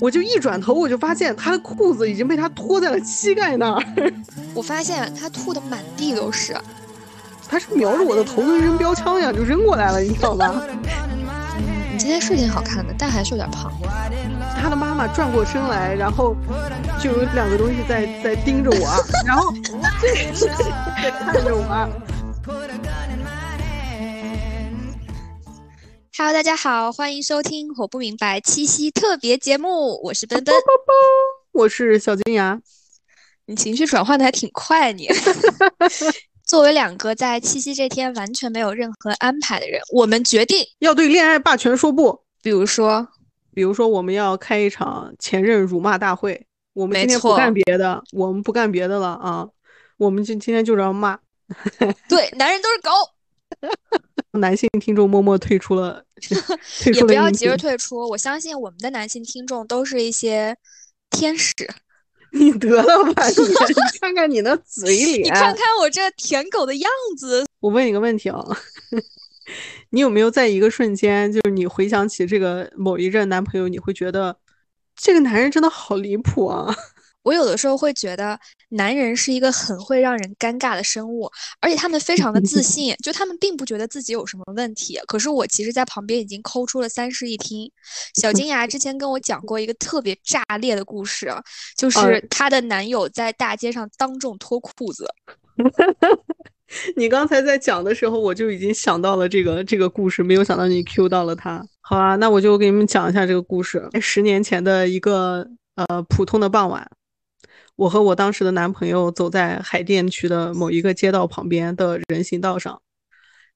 我就一转头，我就发现他的裤子已经被他脱在了膝盖那儿。我发现他吐的满地都是。他是瞄着我的头跟扔标枪一样就扔过来了，你知道吧？你今天是挺好看的，但还是有点胖。他的妈妈转过身来，然后就有两个东西在在盯着我，然后在看着我。Hello，大家好，欢迎收听《我不明白》七夕特别节目，我是奔奔，我是小金牙。你情绪转换的还挺快，你。作为两个在七夕这天完全没有任何安排的人，我们决定要对恋爱霸权说不。比如说，比如说，我们要开一场前任辱骂大会。我们今天不干别的，我们不干别的了啊！我们今今天就是要骂。对，男人都是狗。男性听众默默退出了，也不要急着退出。我相信我们的男性听众都是一些天使。你得了吧！你 看看你那嘴脸，你看看我这舔狗的样子。我问你个问题啊，你有没有在一个瞬间，就是你回想起这个某一任男朋友，你会觉得这个男人真的好离谱啊？我有的时候会觉得，男人是一个很会让人尴尬的生物，而且他们非常的 自信，就他们并不觉得自己有什么问题。可是我其实，在旁边已经抠出了三室一厅。小金牙之前跟我讲过一个特别炸裂的故事，就是她的男友在大街上当众脱裤子。你刚才在讲的时候，我就已经想到了这个这个故事，没有想到你 Q 到了他。好啊，那我就给你们讲一下这个故事。十年前的一个呃普通的傍晚。我和我当时的男朋友走在海淀区的某一个街道旁边的人行道上，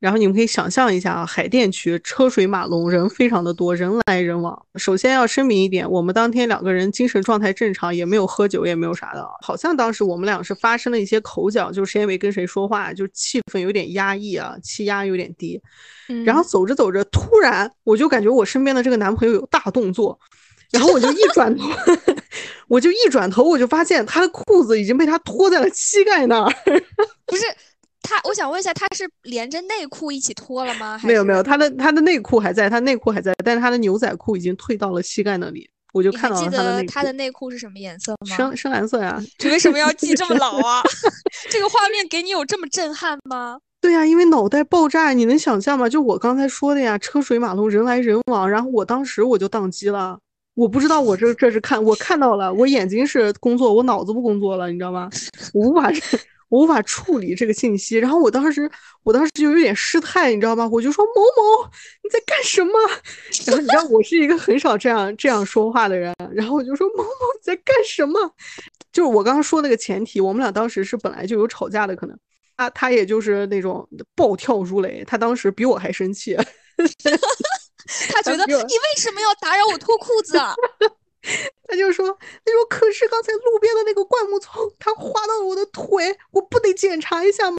然后你们可以想象一下啊，海淀区车水马龙，人非常的多，人来人往。首先要声明一点，我们当天两个人精神状态正常，也没有喝酒，也没有啥的。好像当时我们俩是发生了一些口角，就谁也没跟谁说话，就气氛有点压抑啊，气压有点低。然后走着走着，突然我就感觉我身边的这个男朋友有大动作。然后我就一转头，我就一转头，我就发现他的裤子已经被他脱在了膝盖那儿。不是他，我想问一下，他是连着内裤一起脱了吗？没有没有，他的他的内裤还在，他内裤还在，但是他的牛仔裤已经退到了膝盖那里。我就看到了他的他的内裤是什么颜色吗？深深蓝色呀。你为什么要记这么牢啊？这个画面给你有这么震撼吗？对呀，因为脑袋爆炸，你能想象吗？就我刚才说的呀，车水马龙，人来人往，然后我当时我就宕机了。我不知道，我这这是看我看到了，我眼睛是工作，我脑子不工作了，你知道吗？我无法，我无法处理这个信息。然后我当时，我当时就有点失态，你知道吗？我就说某某你在干什么？然后你知道我是一个很少这样这样说话的人，然后我就说某某你在干什么？就是我刚刚说那个前提，我们俩当时是本来就有吵架的可能，他他也就是那种暴跳如雷，他当时比我还生气。他觉得你为什么要打扰我脱裤子？他就说：“他说可是刚才路边的那个灌木丛，它划到了我的腿，我不得检查一下吗？”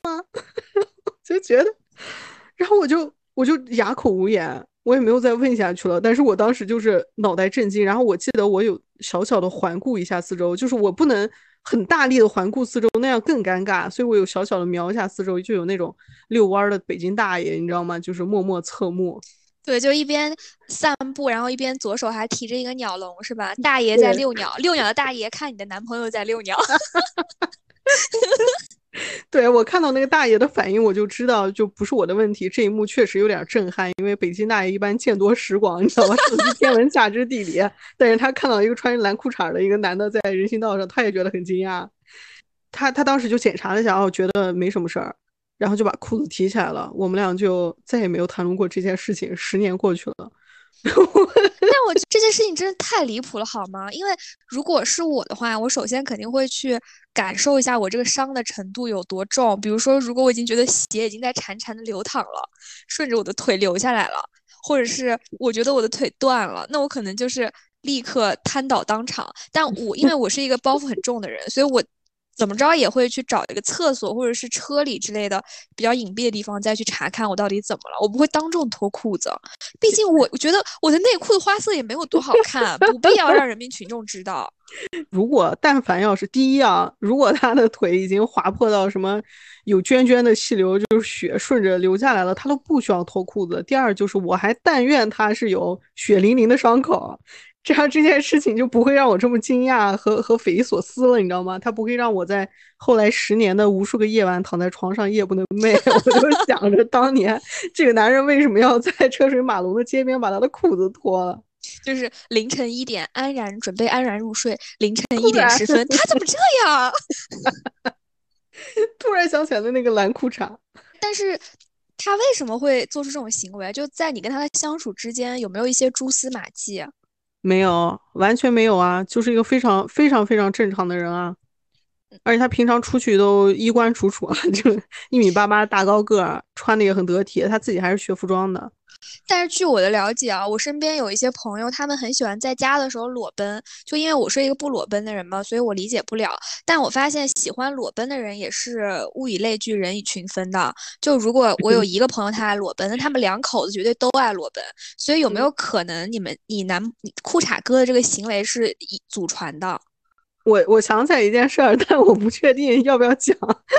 就觉得，然后我就我就哑口无言，我也没有再问下去了。但是我当时就是脑袋震惊，然后我记得我有小小的环顾一下四周，就是我不能很大力的环顾四周，那样更尴尬，所以我有小小的瞄一下四周，就有那种遛弯的北京大爷，你知道吗？就是默默侧目。对，就一边散步，然后一边左手还提着一个鸟笼，是吧？大爷在遛鸟，遛鸟的大爷看你的男朋友在遛鸟。对我看到那个大爷的反应，我就知道就不是我的问题。这一幕确实有点震撼，因为北京大爷一般见多识广，你知道吗？手机天文，下知地理。但是他看到一个穿蓝裤衩的一个男的在人行道上，他也觉得很惊讶。他他当时就检查了一下，哦，觉得没什么事儿。然后就把裤子提起来了，我们俩就再也没有谈论过这件事情。十年过去了，但我这件事情真的太离谱了，好吗？因为如果是我的话，我首先肯定会去感受一下我这个伤的程度有多重。比如说，如果我已经觉得血已经在潺潺的流淌了，顺着我的腿流下来了，或者是我觉得我的腿断了，那我可能就是立刻瘫倒当场。但我因为我是一个包袱很重的人，所以我。怎么着也会去找一个厕所或者是车里之类的比较隐蔽的地方再去查看我到底怎么了。我不会当众脱裤子，毕竟我我觉得我的内裤的花色也没有多好看，不必要让人民群众知道。如果但凡要是第一啊，如果他的腿已经划破到什么有涓涓的细流，就是血顺着流下来了，他都不需要脱裤子。第二就是我还但愿他是有血淋淋的伤口。这样这件事情就不会让我这么惊讶和和匪夷所思了，你知道吗？他不会让我在后来十年的无数个夜晚躺在床上夜不能寐。我就想着当年这个男人为什么要在车水马龙的街边把他的裤子脱了？就是凌晨一点安然准备安然入睡，凌晨一点十分，他怎么这样？突然想起来的那个蓝裤衩，但是他为什么会做出这种行为？就在你跟他的相处之间，有没有一些蛛丝马迹？没有，完全没有啊，就是一个非常非常非常正常的人啊。而且他平常出去都衣冠楚楚啊，就一米八八大高个儿，穿的也很得体。他自己还是学服装的。但是据我的了解啊，我身边有一些朋友，他们很喜欢在家的时候裸奔。就因为我是一个不裸奔的人嘛，所以我理解不了。但我发现喜欢裸奔的人也是物以类聚，人以群分的。就如果我有一个朋友他爱裸奔，那他们两口子绝对都爱裸奔。所以有没有可能你们你男你裤衩哥的这个行为是以祖传的？我我想起来一件事儿，但我不确定要不要讲。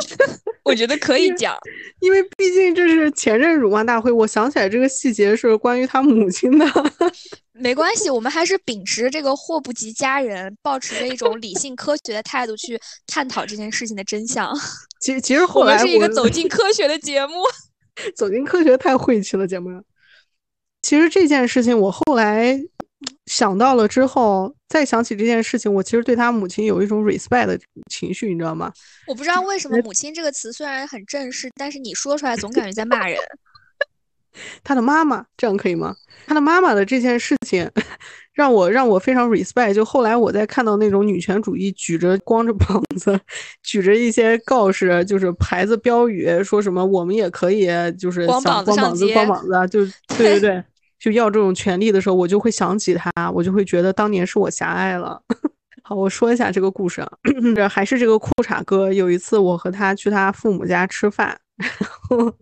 我觉得可以讲，因为毕竟这是前任辱骂大会。我想起来这个细节是关于他母亲的。没关系，我们还是秉持这个祸不及家人，保持着一种理性科学的态度去探讨这件事情的真相。其实，其实后来我是一个走进科学的节目。走进科学太晦气了，姐妹。其实这件事情，我后来。想到了之后，再想起这件事情，我其实对他母亲有一种 respect 的情绪，你知道吗？我不知道为什么“母亲”这个词虽然很正式，但是你说出来总感觉在骂人。他的妈妈这样可以吗？他的妈妈的这件事情 让我让我非常 respect。就后来我在看到那种女权主义举着光着膀子，举着一些告示，就是牌子标语，说什么我们也可以，就是光膀子光膀子光膀子，就对对对。就要这种权利的时候，我就会想起他，我就会觉得当年是我狭隘了。好，我说一下这个故事啊，这还是这个裤衩哥。有一次，我和他去他父母家吃饭，然后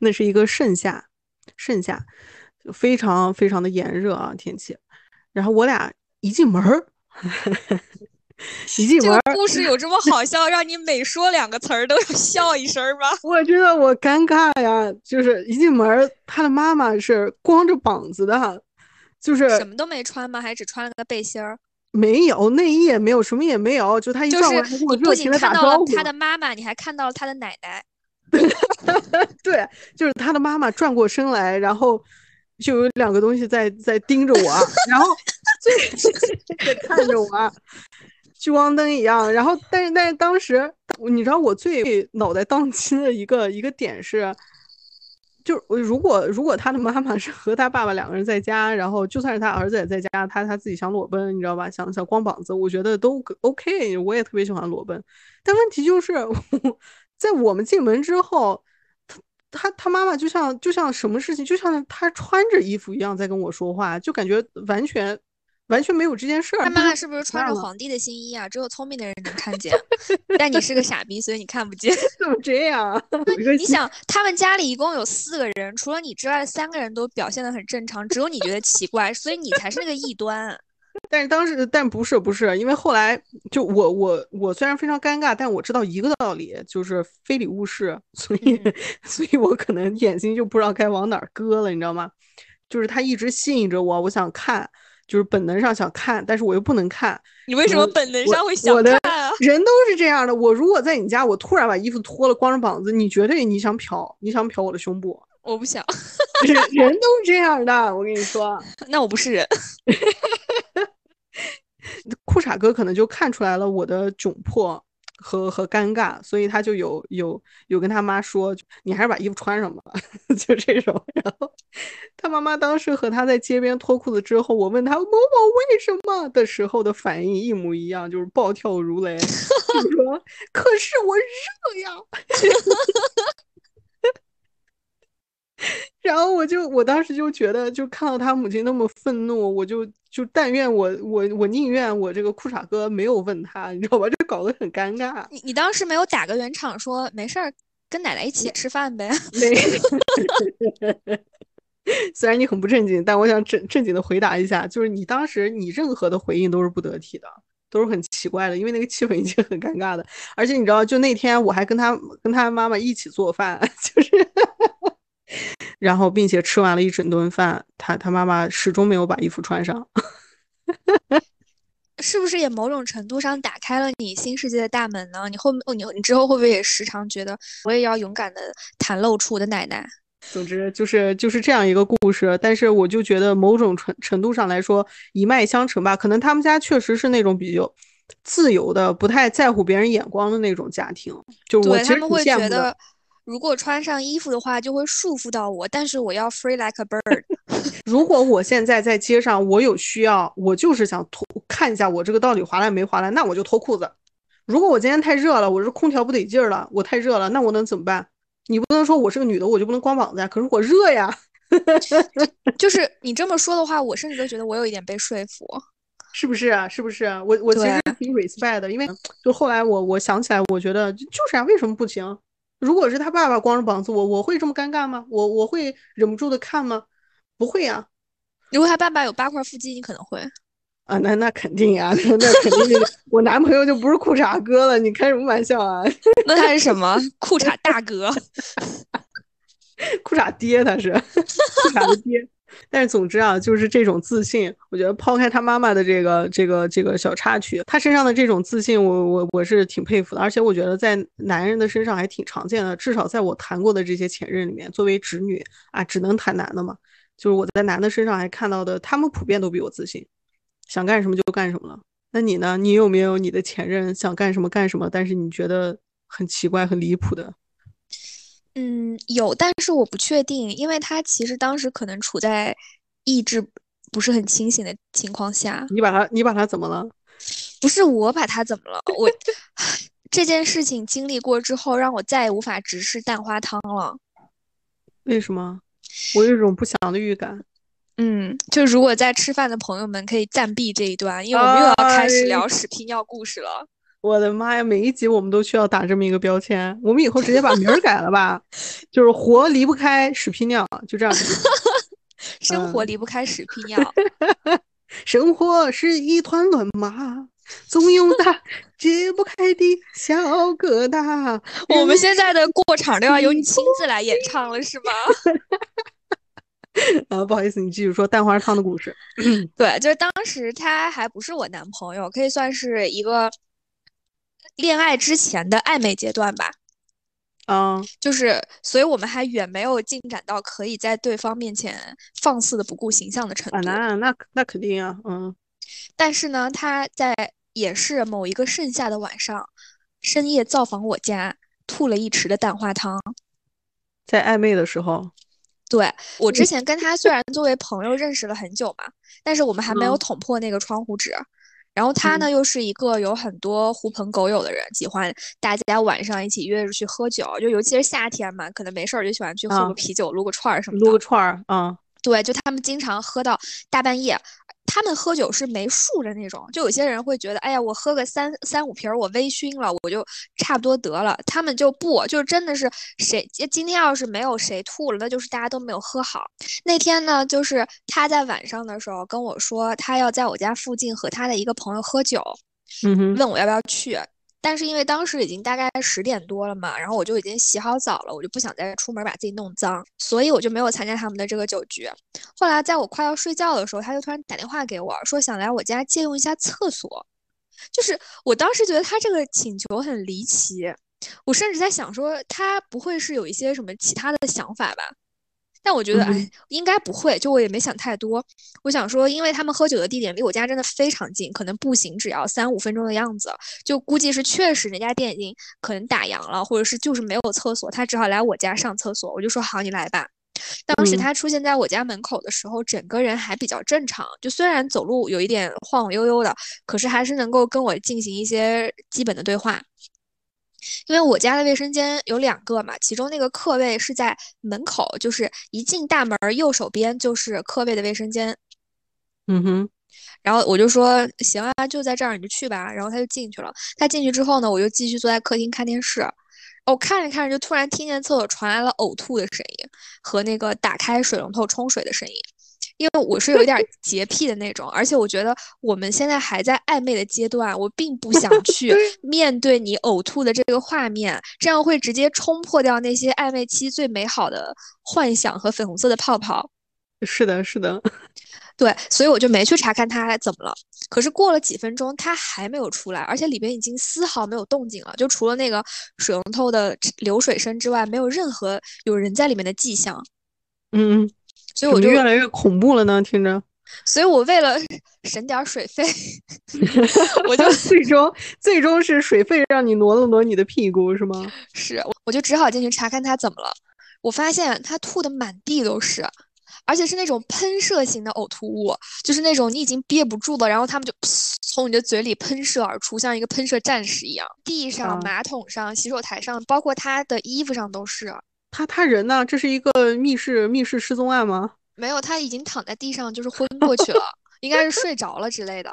那是一个盛夏，盛夏非常非常的炎热啊天气。然后我俩一进门儿。一进门，故事有这么 好笑，让你每说两个词儿都要笑一声吗？我觉得我尴尬呀，就是一进门，他的妈妈是光着膀子的，就是什么都没穿吗？还只穿了个背心儿？没有内衣也没有，什么也没有，就他一转过来，我不仅看到了他的妈妈，你还看到了他的奶奶。对，就是他的妈妈转过身来，然后就有两个东西在在盯着我，然后在看着我。聚光灯一样，然后，但是，但是当时，你知道我最脑袋宕机的一个一个点是，就是如果如果他的妈妈是和他爸爸两个人在家，然后就算是他儿子也在家，他他自己想裸奔，你知道吧？想想光膀子，我觉得都 OK，我也特别喜欢裸奔。但问题就是，在我们进门之后，他他他妈妈就像就像什么事情，就像他穿着衣服一样在跟我说话，就感觉完全。完全没有这件事儿。他妈妈是不是穿着皇帝的新衣啊？只有聪明的人能看见 但你是个傻逼，所以你看不见。怎么这样？你想，他们家里一共有四个人，除了你之外的三个人都表现的很正常，只有你觉得奇怪，所以你才是那个异端。但是当时，但不是不是，因为后来就我我我虽然非常尴尬，但我知道一个道理，就是非礼勿视，所以所以我可能眼睛就不知道该往哪儿搁了，你知道吗？就是他一直吸引着我，我想看。就是本能上想看，但是我又不能看。你为什么本能上会想看啊？人都是这样的。我如果在你家，我突然把衣服脱了，光着膀子，你绝对你想瞟，你想瞟我的胸部。我不想。人人都是这样的，我跟你说。那我不是人。裤衩哥可能就看出来了我的窘迫。和和尴尬，所以他就有有有跟他妈说，你还是把衣服穿上吧，就这种。然后他妈妈当时和他在街边脱裤子之后，我问他某某为什么的时候的反应一模一样，就是暴跳如雷，就说：“可是我热呀。”然后我就，我当时就觉得，就看到他母亲那么愤怒，我就就但愿我我我宁愿我这个裤衩哥没有问他，你知道吧？这搞得很尴尬。你你当时没有打个圆场说没事儿，跟奶奶一起吃饭呗？没。虽然你很不正经，但我想正正经的回答一下，就是你当时你任何的回应都是不得体的，都是很奇怪的，因为那个气氛已经很尴尬的。而且你知道，就那天我还跟他跟他妈妈一起做饭，就是。然后，并且吃完了一整顿饭，他他妈妈始终没有把衣服穿上。是不是也某种程度上打开了你新世界的大门呢？你后你你之后会不会也时常觉得我也要勇敢的袒露出我的奶奶？总之就是就是这样一个故事，但是我就觉得某种程程度上来说一脉相承吧，可能他们家确实是那种比较自由的，不太在乎别人眼光的那种家庭。就我其实会觉得，如果穿上衣服的话就会束缚到我，但是我要 free like a bird。如果我现在在街上，我有需要，我就是想脱看一下我这个到底划烂没划烂，那我就脱裤子。如果我今天太热了，我这空调不得劲儿了，我太热了，那我能怎么办？你不能说我是个女的，我就不能光膀子呀？可是我热呀。就是你这么说的话，我甚至都觉得我有一点被说服，是不是啊？是不是啊？我我其实挺 respect 的，因为就后来我我想起来，我觉得就是啊，为什么不行？如果是他爸爸光着膀子，我我会这么尴尬吗？我我会忍不住的看吗？不会呀，如果他爸爸有八块腹肌，你可能会啊，那那肯定呀，那那肯定，我男朋友就不是裤衩哥了，你开什么玩笑啊？那 他是什么？裤衩大哥，裤衩爹，他是 裤衩的爹。但是总之啊，就是这种自信，我觉得抛开他妈妈的这个这个这个小插曲，他身上的这种自信，我我我是挺佩服的。而且我觉得在男人的身上还挺常见的，至少在我谈过的这些前任里面，作为直女啊，只能谈男的嘛。就是我在男的身上还看到的，他们普遍都比我自信，想干什么就干什么了。那你呢？你有没有你的前任想干什么干什么，但是你觉得很奇怪、很离谱的？嗯，有，但是我不确定，因为他其实当时可能处在意志不是很清醒的情况下。你把他，你把他怎么了？不是我把他怎么了？我 这件事情经历过之后，让我再也无法直视蛋花汤了。为什么？我有一种不祥的预感，嗯，就如果在吃饭的朋友们可以暂避这一段，因为我们又要开始聊屎屁尿故事了。我的妈呀，每一集我们都需要打这么一个标签，我们以后直接把名儿改了吧，就是活离不开屎屁尿，就这样。生活离不开屎屁尿，生活是一团乱麻。总有那解不开的小疙瘩。我们现在的过场都要由你亲自来演唱了，是吗？啊，不好意思，你继续说蛋花汤的故事。对，就是当时他还不是我男朋友，可以算是一个恋爱之前的暧昧阶段吧。嗯，就是，所以我们还远没有进展到可以在对方面前放肆的不顾形象的程度。啊那那那肯定啊，嗯。但是呢，他在。也是某一个盛夏的晚上，深夜造访我家，吐了一池的蛋花汤。在暧昧的时候，对我之前跟他虽然作为朋友认识了很久嘛，但是我们还没有捅破那个窗户纸。然后他呢，又是一个有很多狐朋狗友的人，喜欢大家晚上一起约着去喝酒，就尤其是夏天嘛，可能没事儿就喜欢去喝个啤酒、撸个串儿什么的。撸个串儿，嗯，对，就他们经常喝到大半夜。他们喝酒是没数的那种，就有些人会觉得，哎呀，我喝个三三五瓶，我微醺了，我就差不多得了。他们就不，就真的是谁今天要是没有谁吐了，那就是大家都没有喝好。那天呢，就是他在晚上的时候跟我说，他要在我家附近和他的一个朋友喝酒，嗯问我要不要去。但是因为当时已经大概十点多了嘛，然后我就已经洗好澡了，我就不想再出门把自己弄脏，所以我就没有参加他们的这个酒局。后来在我快要睡觉的时候，他就突然打电话给我说想来我家借用一下厕所，就是我当时觉得他这个请求很离奇，我甚至在想说他不会是有一些什么其他的想法吧。但我觉得，哎，应该不会，就我也没想太多。我想说，因为他们喝酒的地点离我家真的非常近，可能步行只要三五分钟的样子，就估计是确实那家店已经可能打烊了，或者是就是没有厕所，他只好来我家上厕所。我就说好，你来吧。当时他出现在我家门口的时候，整个人还比较正常，就虽然走路有一点晃晃悠悠的，可是还是能够跟我进行一些基本的对话。因为我家的卫生间有两个嘛，其中那个客卫是在门口，就是一进大门右手边就是客卫的卫生间。嗯哼，然后我就说行啊，就在这儿，你就去吧。然后他就进去了。他进去之后呢，我就继续坐在客厅看电视。我看着看着，就突然听见厕所传来了呕吐的声音和那个打开水龙头冲水的声音。因为我是有一点洁癖的那种，而且我觉得我们现在还在暧昧的阶段，我并不想 去面对你呕吐的这个画面，这样会直接冲破掉那些暧昧期最美好的幻想和粉红色的泡泡。是的，是的。对，所以我就没去查看他怎么了。可是过了几分钟，他还没有出来，而且里边已经丝毫没有动静了，就除了那个水龙头的流水声之外，没有任何有人在里面的迹象。嗯，所以我就越来越恐怖了呢，听着。所以我为了 省点水费，我就 最终最终是水费让你挪了挪你的屁股是吗？是，我就只好进去查看他怎么了。我发现他吐的满地都是，而且是那种喷射型的呕吐物，就是那种你已经憋不住了，然后他们就从你的嘴里喷射而出，像一个喷射战士一样。地上、马桶上、洗手台上，包括他的衣服上都是。他他人呢？这是一个密室密室失踪案吗？没有，他已经躺在地上，就是昏过去了，应该是睡着了之类的。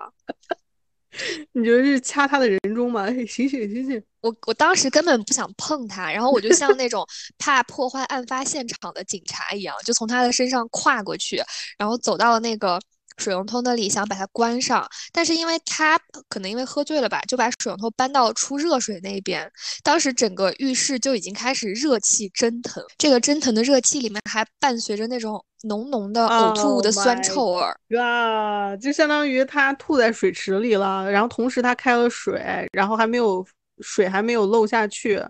你觉得是掐他的人中吗？醒醒醒醒！我我当时根本不想碰他，然后我就像那种 怕破坏案发现场的警察一样，就从他的身上跨过去，然后走到了那个。水龙头那里想把它关上，但是因为他可能因为喝醉了吧，就把水龙头搬到了出热水那边。当时整个浴室就已经开始热气蒸腾，这个蒸腾的热气里面还伴随着那种浓浓的呕吐物的酸臭味儿。啊，就相当于他吐在水池里了，然后同时他开了水，然后还没有水还没有漏下去，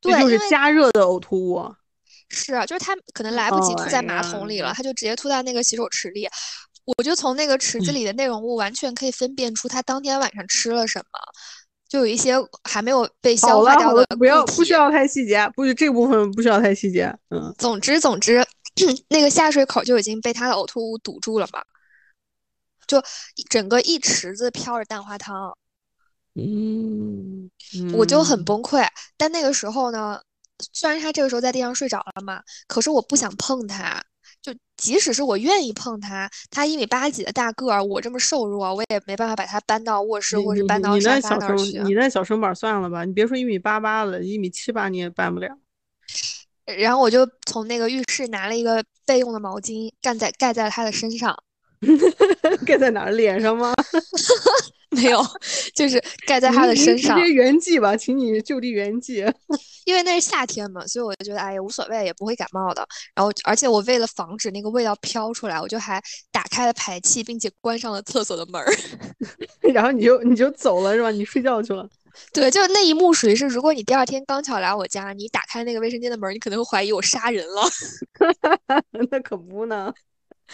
对，就是加热的呕吐物。是，就是他可能来不及吐在马桶里了，他就直接吐在那个洗手池里。我就从那个池子里的内容物完全可以分辨出他当天晚上吃了什么，就有一些还没有被消化掉的不要不需要太细节，不是这部分不需要太细节。嗯，总之总之，那个下水口就已经被他的呕吐物堵住了嘛，就整个一池子飘着蛋花汤。嗯，我就很崩溃。但那个时候呢，虽然他这个时候在地上睡着了嘛，可是我不想碰他。就即使是我愿意碰他，他一米八几的大个儿，我这么瘦弱，我也没办法把他搬到卧室或者搬到沙发那儿去。你那小身板算了吧，你别说一米八八了，一米七八你也搬不了。然后我就从那个浴室拿了一个备用的毛巾，盖在盖在了他的身上。盖在哪儿？脸上吗？没有，就是盖在他的身上。直接原迹吧，请你就地原迹。因为那是夏天嘛，所以我就觉得哎呀无所谓，也不会感冒的。然后，而且我为了防止那个味道飘出来，我就还打开了排气，并且关上了厕所的门儿。然后你就你就走了是吧？你睡觉去了。对，就那一幕属于是，如果你第二天刚巧来我家，你打开那个卫生间的门，你可能会怀疑我杀人了。那可不呢。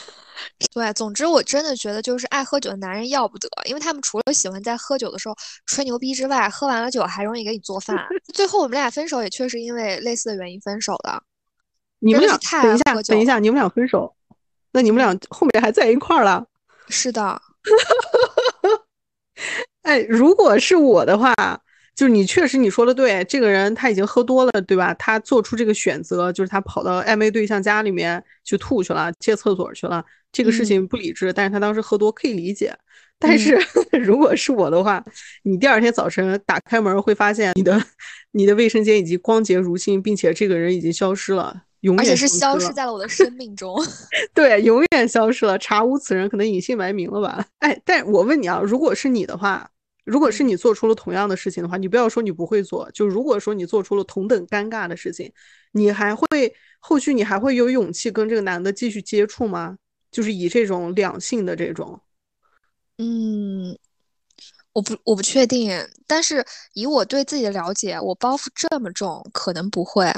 对，总之我真的觉得，就是爱喝酒的男人要不得，因为他们除了喜欢在喝酒的时候吹牛逼之外，喝完了酒还容易给你做饭。最后我们俩分手也确实因为类似的原因分手的。你们俩等一下，等一下，你们俩分手，那你们俩后面还在一块儿了？是的。哎，如果是我的话。就是你确实你说的对，这个人他已经喝多了，对吧？他做出这个选择，就是他跑到暧昧对象家里面去吐去了，借厕所去了，这个事情不理智。但是他当时喝多可以理解。但是 如果是我的话，你第二天早晨打开门会发现你的你的卫生间已经光洁如新，并且这个人已经消失了，永远而且是消失在了我的生命中。对，永远消失了，查无此人，可能隐姓埋名了吧？哎，但我问你啊，如果是你的话。如果是你做出了同样的事情的话，你不要说你不会做。就如果说你做出了同等尴尬的事情，你还会后续你还会有勇气跟这个男的继续接触吗？就是以这种两性的这种，嗯，我不我不确定。但是以我对自己的了解，我包袱这么重，可能不会。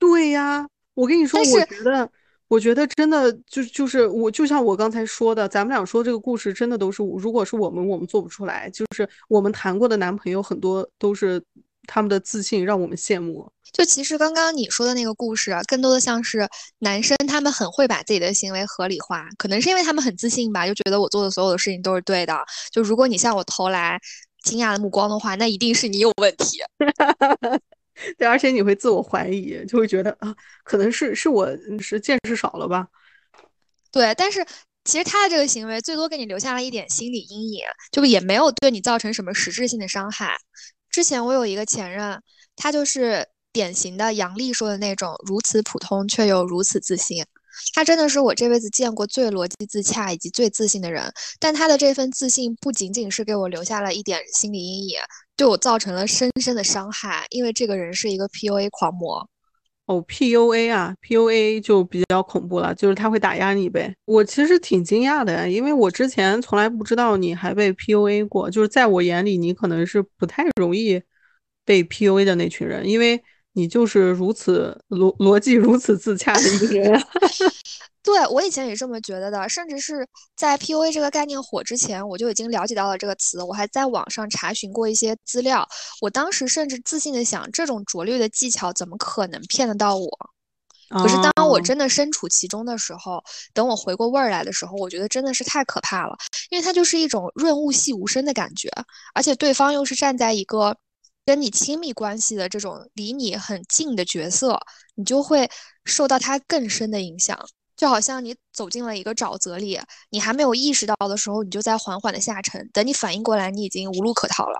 对呀，我跟你说，我觉得。我觉得真的就就是我，就像我刚才说的，咱们俩说这个故事真的都是，如果是我们，我们做不出来。就是我们谈过的男朋友很多都是他们的自信让我们羡慕。就其实刚刚你说的那个故事，更多的像是男生他们很会把自己的行为合理化，可能是因为他们很自信吧，就觉得我做的所有的事情都是对的。就如果你向我投来惊讶的目光的话，那一定是你有问题。对，而且你会自我怀疑，就会觉得啊，可能是是我是见识少了吧？对，但是其实他的这个行为最多给你留下了一点心理阴影，就也没有对你造成什么实质性的伤害。之前我有一个前任，他就是典型的杨丽说的那种，如此普通却又如此自信。他真的是我这辈子见过最逻辑自洽以及最自信的人，但他的这份自信不仅仅是给我留下了一点心理阴影，对我造成了深深的伤害。因为这个人是一个 PUA 狂魔。哦，PUA 啊，PUA 就比较恐怖了，就是他会打压你呗。我其实挺惊讶的，因为我之前从来不知道你还被 PUA 过，就是在我眼里，你可能是不太容易被 PUA 的那群人，因为你就是如此逻逻辑如此自洽的一个人。对我以前也这么觉得的，甚至是在 PUA 这个概念火之前，我就已经了解到了这个词。我还在网上查询过一些资料，我当时甚至自信的想，这种拙劣的技巧怎么可能骗得到我？可是当我真的身处其中的时候，等我回过味儿来的时候，我觉得真的是太可怕了，因为它就是一种润物细无声的感觉，而且对方又是站在一个跟你亲密关系的这种离你很近的角色，你就会受到他更深的影响。就好像你走进了一个沼泽里，你还没有意识到的时候，你就在缓缓的下沉。等你反应过来，你已经无路可逃了。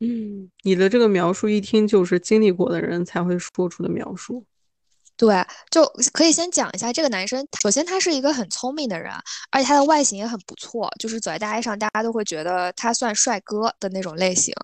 嗯，你的这个描述一听就是经历过的人才会说出的描述。对，就可以先讲一下这个男生。首先，他是一个很聪明的人，而且他的外形也很不错，就是走在大街上，大家都会觉得他算帅哥的那种类型。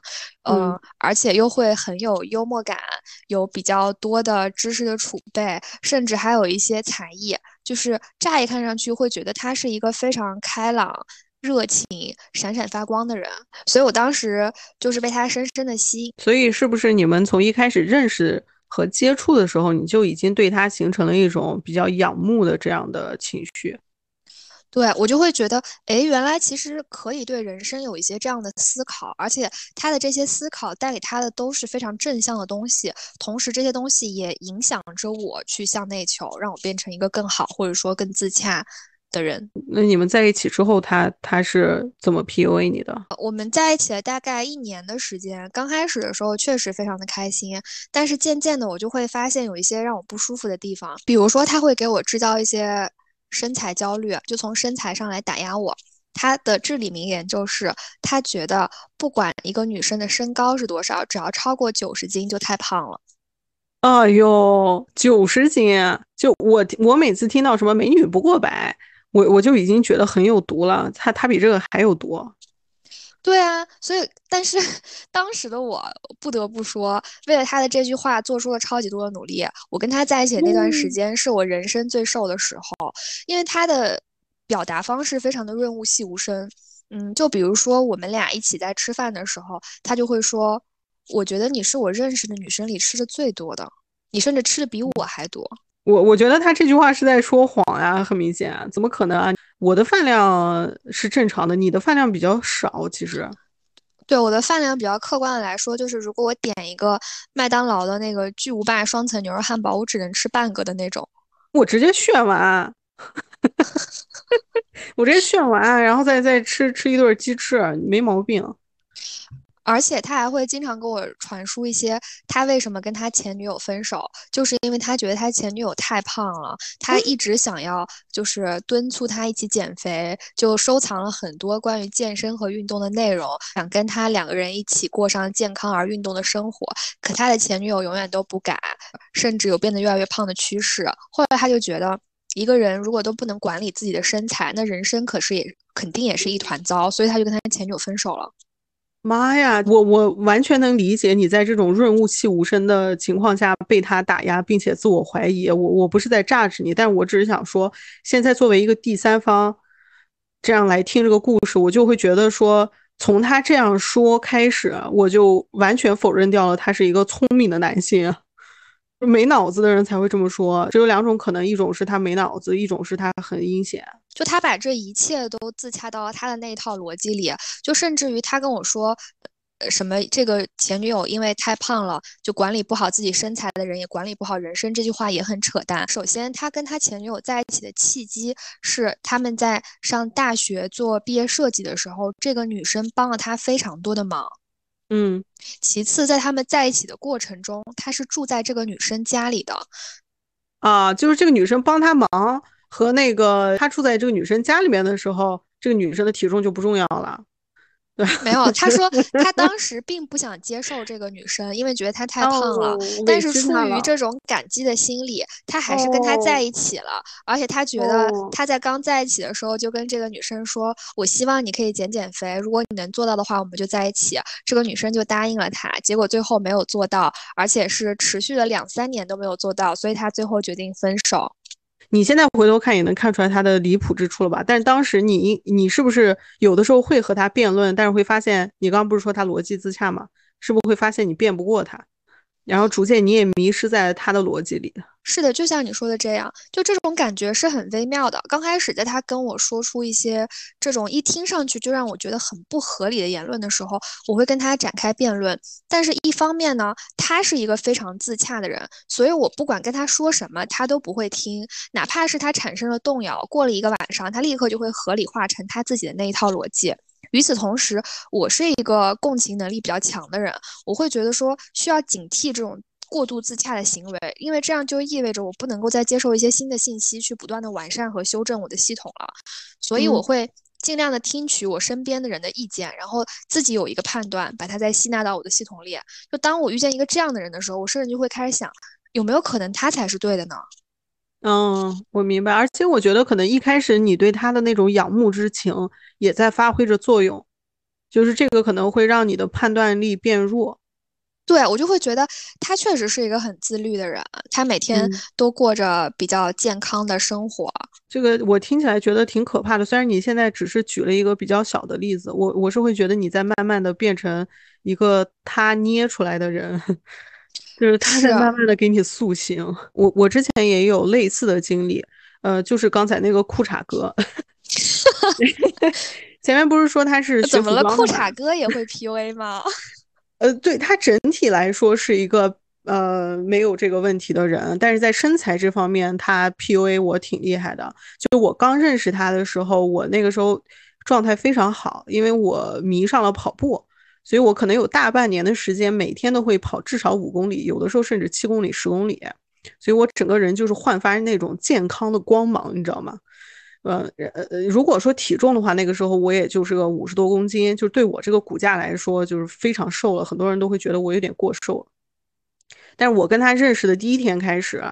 嗯，而且又会很有幽默感，有比较多的知识的储备，甚至还有一些才艺。就是乍一看上去会觉得他是一个非常开朗、热情、闪闪发光的人。所以我当时就是被他深深的吸引。所以，是不是你们从一开始认识？和接触的时候，你就已经对他形成了一种比较仰慕的这样的情绪。对我就会觉得，哎，原来其实可以对人生有一些这样的思考，而且他的这些思考带给他的都是非常正向的东西，同时这些东西也影响着我去向内求，让我变成一个更好或者说更自洽。的人，那你们在一起之后，他他是怎么 PUA 你的？我们在一起了大概一年的时间，刚开始的时候确实非常的开心，但是渐渐的我就会发现有一些让我不舒服的地方，比如说他会给我制造一些身材焦虑，就从身材上来打压我。他的至理名言就是，他觉得不管一个女生的身高是多少，只要超过九十斤就太胖了。哎呦，九十斤，就我我每次听到什么美女不过百。我我就已经觉得很有毒了，他他比这个还有毒。对啊，所以但是当时的我不得不说，为了他的这句话做出了超级多的努力。我跟他在一起的那段时间是我人生最瘦的时候，因为他的表达方式非常的润物细无声。嗯，就比如说我们俩一起在吃饭的时候，他就会说：“我觉得你是我认识的女生里吃的最多的，你甚至吃的比我还多。”我我觉得他这句话是在说谎呀，很明显，怎么可能啊？我的饭量是正常的，你的饭量比较少，其实。对我的饭量比较客观的来说，就是如果我点一个麦当劳的那个巨无霸双层牛肉汉堡，我只能吃半个的那种。我直接炫完，我直接炫完，然后再再吃吃一顿鸡翅，没毛病。而且他还会经常跟我传输一些他为什么跟他前女友分手，就是因为他觉得他前女友太胖了，他一直想要就是敦促他一起减肥，就收藏了很多关于健身和运动的内容，想跟他两个人一起过上健康而运动的生活。可他的前女友永远都不改，甚至有变得越来越胖的趋势。后来他就觉得，一个人如果都不能管理自己的身材，那人生可是也肯定也是一团糟。所以他就跟他前女友分手了。妈呀，我我完全能理解你在这种润物细无声的情况下被他打压，并且自我怀疑。我我不是在榨汁你，但我只是想说，现在作为一个第三方，这样来听这个故事，我就会觉得说，从他这样说开始，我就完全否认掉了他是一个聪明的男性。没脑子的人才会这么说，只有两种可能，一种是他没脑子，一种是他很阴险。就他把这一切都自洽到了他的那一套逻辑里，就甚至于他跟我说，什么这个前女友因为太胖了，就管理不好自己身材的人也管理不好人生，这句话也很扯淡。首先，他跟他前女友在一起的契机是他们在上大学做毕业设计的时候，这个女生帮了他非常多的忙。嗯，其次，在他们在一起的过程中，他是住在这个女生家里的，啊，就是这个女生帮他忙和那个他住在这个女生家里面的时候，这个女生的体重就不重要了。对，没有，他说 他当时并不想接受这个女生，因为觉得她太胖了。但是出于这种感激的心理，他还是跟她在一起了。而且他觉得他在刚在一起的时候就跟这个女生说：“我希望你可以减减肥，如果你能做到的话，我们就在一起。”这个女生就答应了他，结果最后没有做到，而且是持续了两三年都没有做到，所以他最后决定分手。你现在回头看也能看出来他的离谱之处了吧？但是当时你你是不是有的时候会和他辩论，但是会发现你刚刚不是说他逻辑自洽吗？是不是会发现你辩不过他？然后逐渐你也迷失在他的逻辑里。是的，就像你说的这样，就这种感觉是很微妙的。刚开始在他跟我说出一些这种一听上去就让我觉得很不合理的言论的时候，我会跟他展开辩论。但是，一方面呢，他是一个非常自洽的人，所以我不管跟他说什么，他都不会听。哪怕是他产生了动摇，过了一个晚上，他立刻就会合理化成他自己的那一套逻辑。与此同时，我是一个共情能力比较强的人，我会觉得说需要警惕这种。过度自洽的行为，因为这样就意味着我不能够再接受一些新的信息，去不断的完善和修正我的系统了。所以我会尽量的听取我身边的人的意见，然后自己有一个判断，把它再吸纳到我的系统里。就当我遇见一个这样的人的时候，我甚至就会开始想，有没有可能他才是对的呢？嗯，我明白。而且我觉得可能一开始你对他的那种仰慕之情也在发挥着作用，就是这个可能会让你的判断力变弱。对我就会觉得他确实是一个很自律的人，他每天都过着比较健康的生活。这个我听起来觉得挺可怕的。虽然你现在只是举了一个比较小的例子，我我是会觉得你在慢慢的变成一个他捏出来的人，就是他在慢慢的给你塑形。我我之前也有类似的经历，呃，就是刚才那个裤衩哥，前面不是说他是怎么了？裤衩哥也会 PUA 吗？呃，对他整体来说是一个呃没有这个问题的人，但是在身材这方面，他 PUA 我挺厉害的。就我刚认识他的时候，我那个时候状态非常好，因为我迷上了跑步，所以我可能有大半年的时间每天都会跑至少五公里，有的时候甚至七公里、十公里，所以我整个人就是焕发那种健康的光芒，你知道吗？呃呃，如果说体重的话，那个时候我也就是个五十多公斤，就对我这个骨架来说，就是非常瘦了。很多人都会觉得我有点过瘦。但是我跟他认识的第一天开始，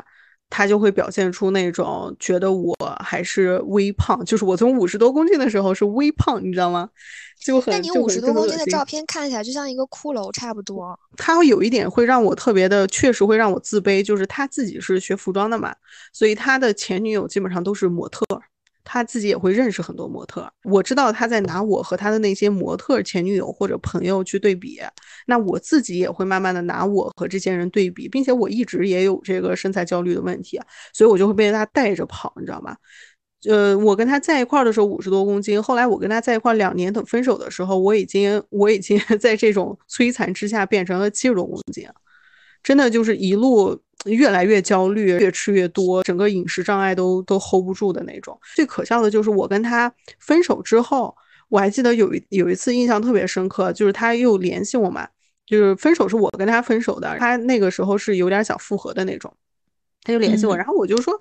他就会表现出那种觉得我还是微胖，就是我从五十多公斤的时候是微胖，你知道吗？就很。那你五十多公斤的照片看起来就像一个骷髅差不多。他会有一点会让我特别的，确实会让我自卑，就是他自己是学服装的嘛，所以他的前女友基本上都是模特。他自己也会认识很多模特，我知道他在拿我和他的那些模特前女友或者朋友去对比，那我自己也会慢慢的拿我和这些人对比，并且我一直也有这个身材焦虑的问题，所以我就会被他带着跑，你知道吗？呃，我跟他在一块儿的时候五十多公斤，后来我跟他在一块儿两年，等分手的时候，我已经我已经 在这种摧残之下变成了七十多公斤，真的就是一路。越来越焦虑，越吃越多，整个饮食障碍都都 hold 不住的那种。最可笑的就是我跟他分手之后，我还记得有一有一次印象特别深刻，就是他又联系我嘛，就是分手是我跟他分手的，他那个时候是有点想复合的那种，他就联系我，然后我就说，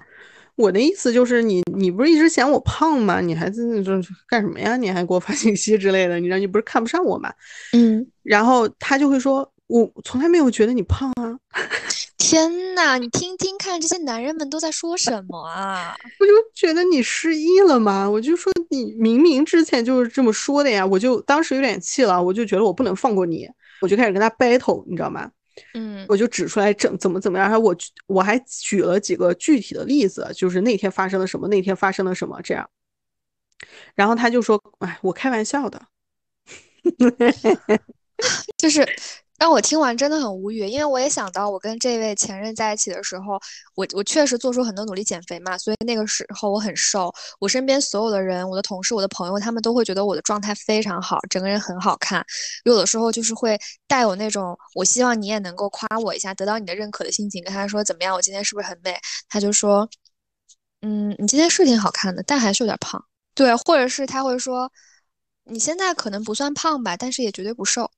我的意思就是你你不是一直嫌我胖吗？你还在那这干什么呀？你还给我发信息之类的，你知道你不是看不上我吗？嗯，然后他就会说，我从来没有觉得你胖啊。天呐，你听听看，这些男人们都在说什么啊？我就觉得你失忆了吗？我就说你明明之前就是这么说的呀，我就当时有点气了，我就觉得我不能放过你，我就开始跟他 battle，你知道吗？嗯，我就指出来怎怎么怎么样，然后我我还举了几个具体的例子，就是那天发生了什么，那天发生了什么这样。然后他就说：“哎，我开玩笑的。”就是。让我听完真的很无语，因为我也想到我跟这位前任在一起的时候，我我确实做出很多努力减肥嘛，所以那个时候我很瘦。我身边所有的人，我的同事、我的朋友，他们都会觉得我的状态非常好，整个人很好看。有的时候就是会带有那种我希望你也能够夸我一下，得到你的认可的心情，跟他说怎么样，我今天是不是很美？他就说，嗯，你今天是挺好看的，但还是有点胖。对，或者是他会说，你现在可能不算胖吧，但是也绝对不瘦。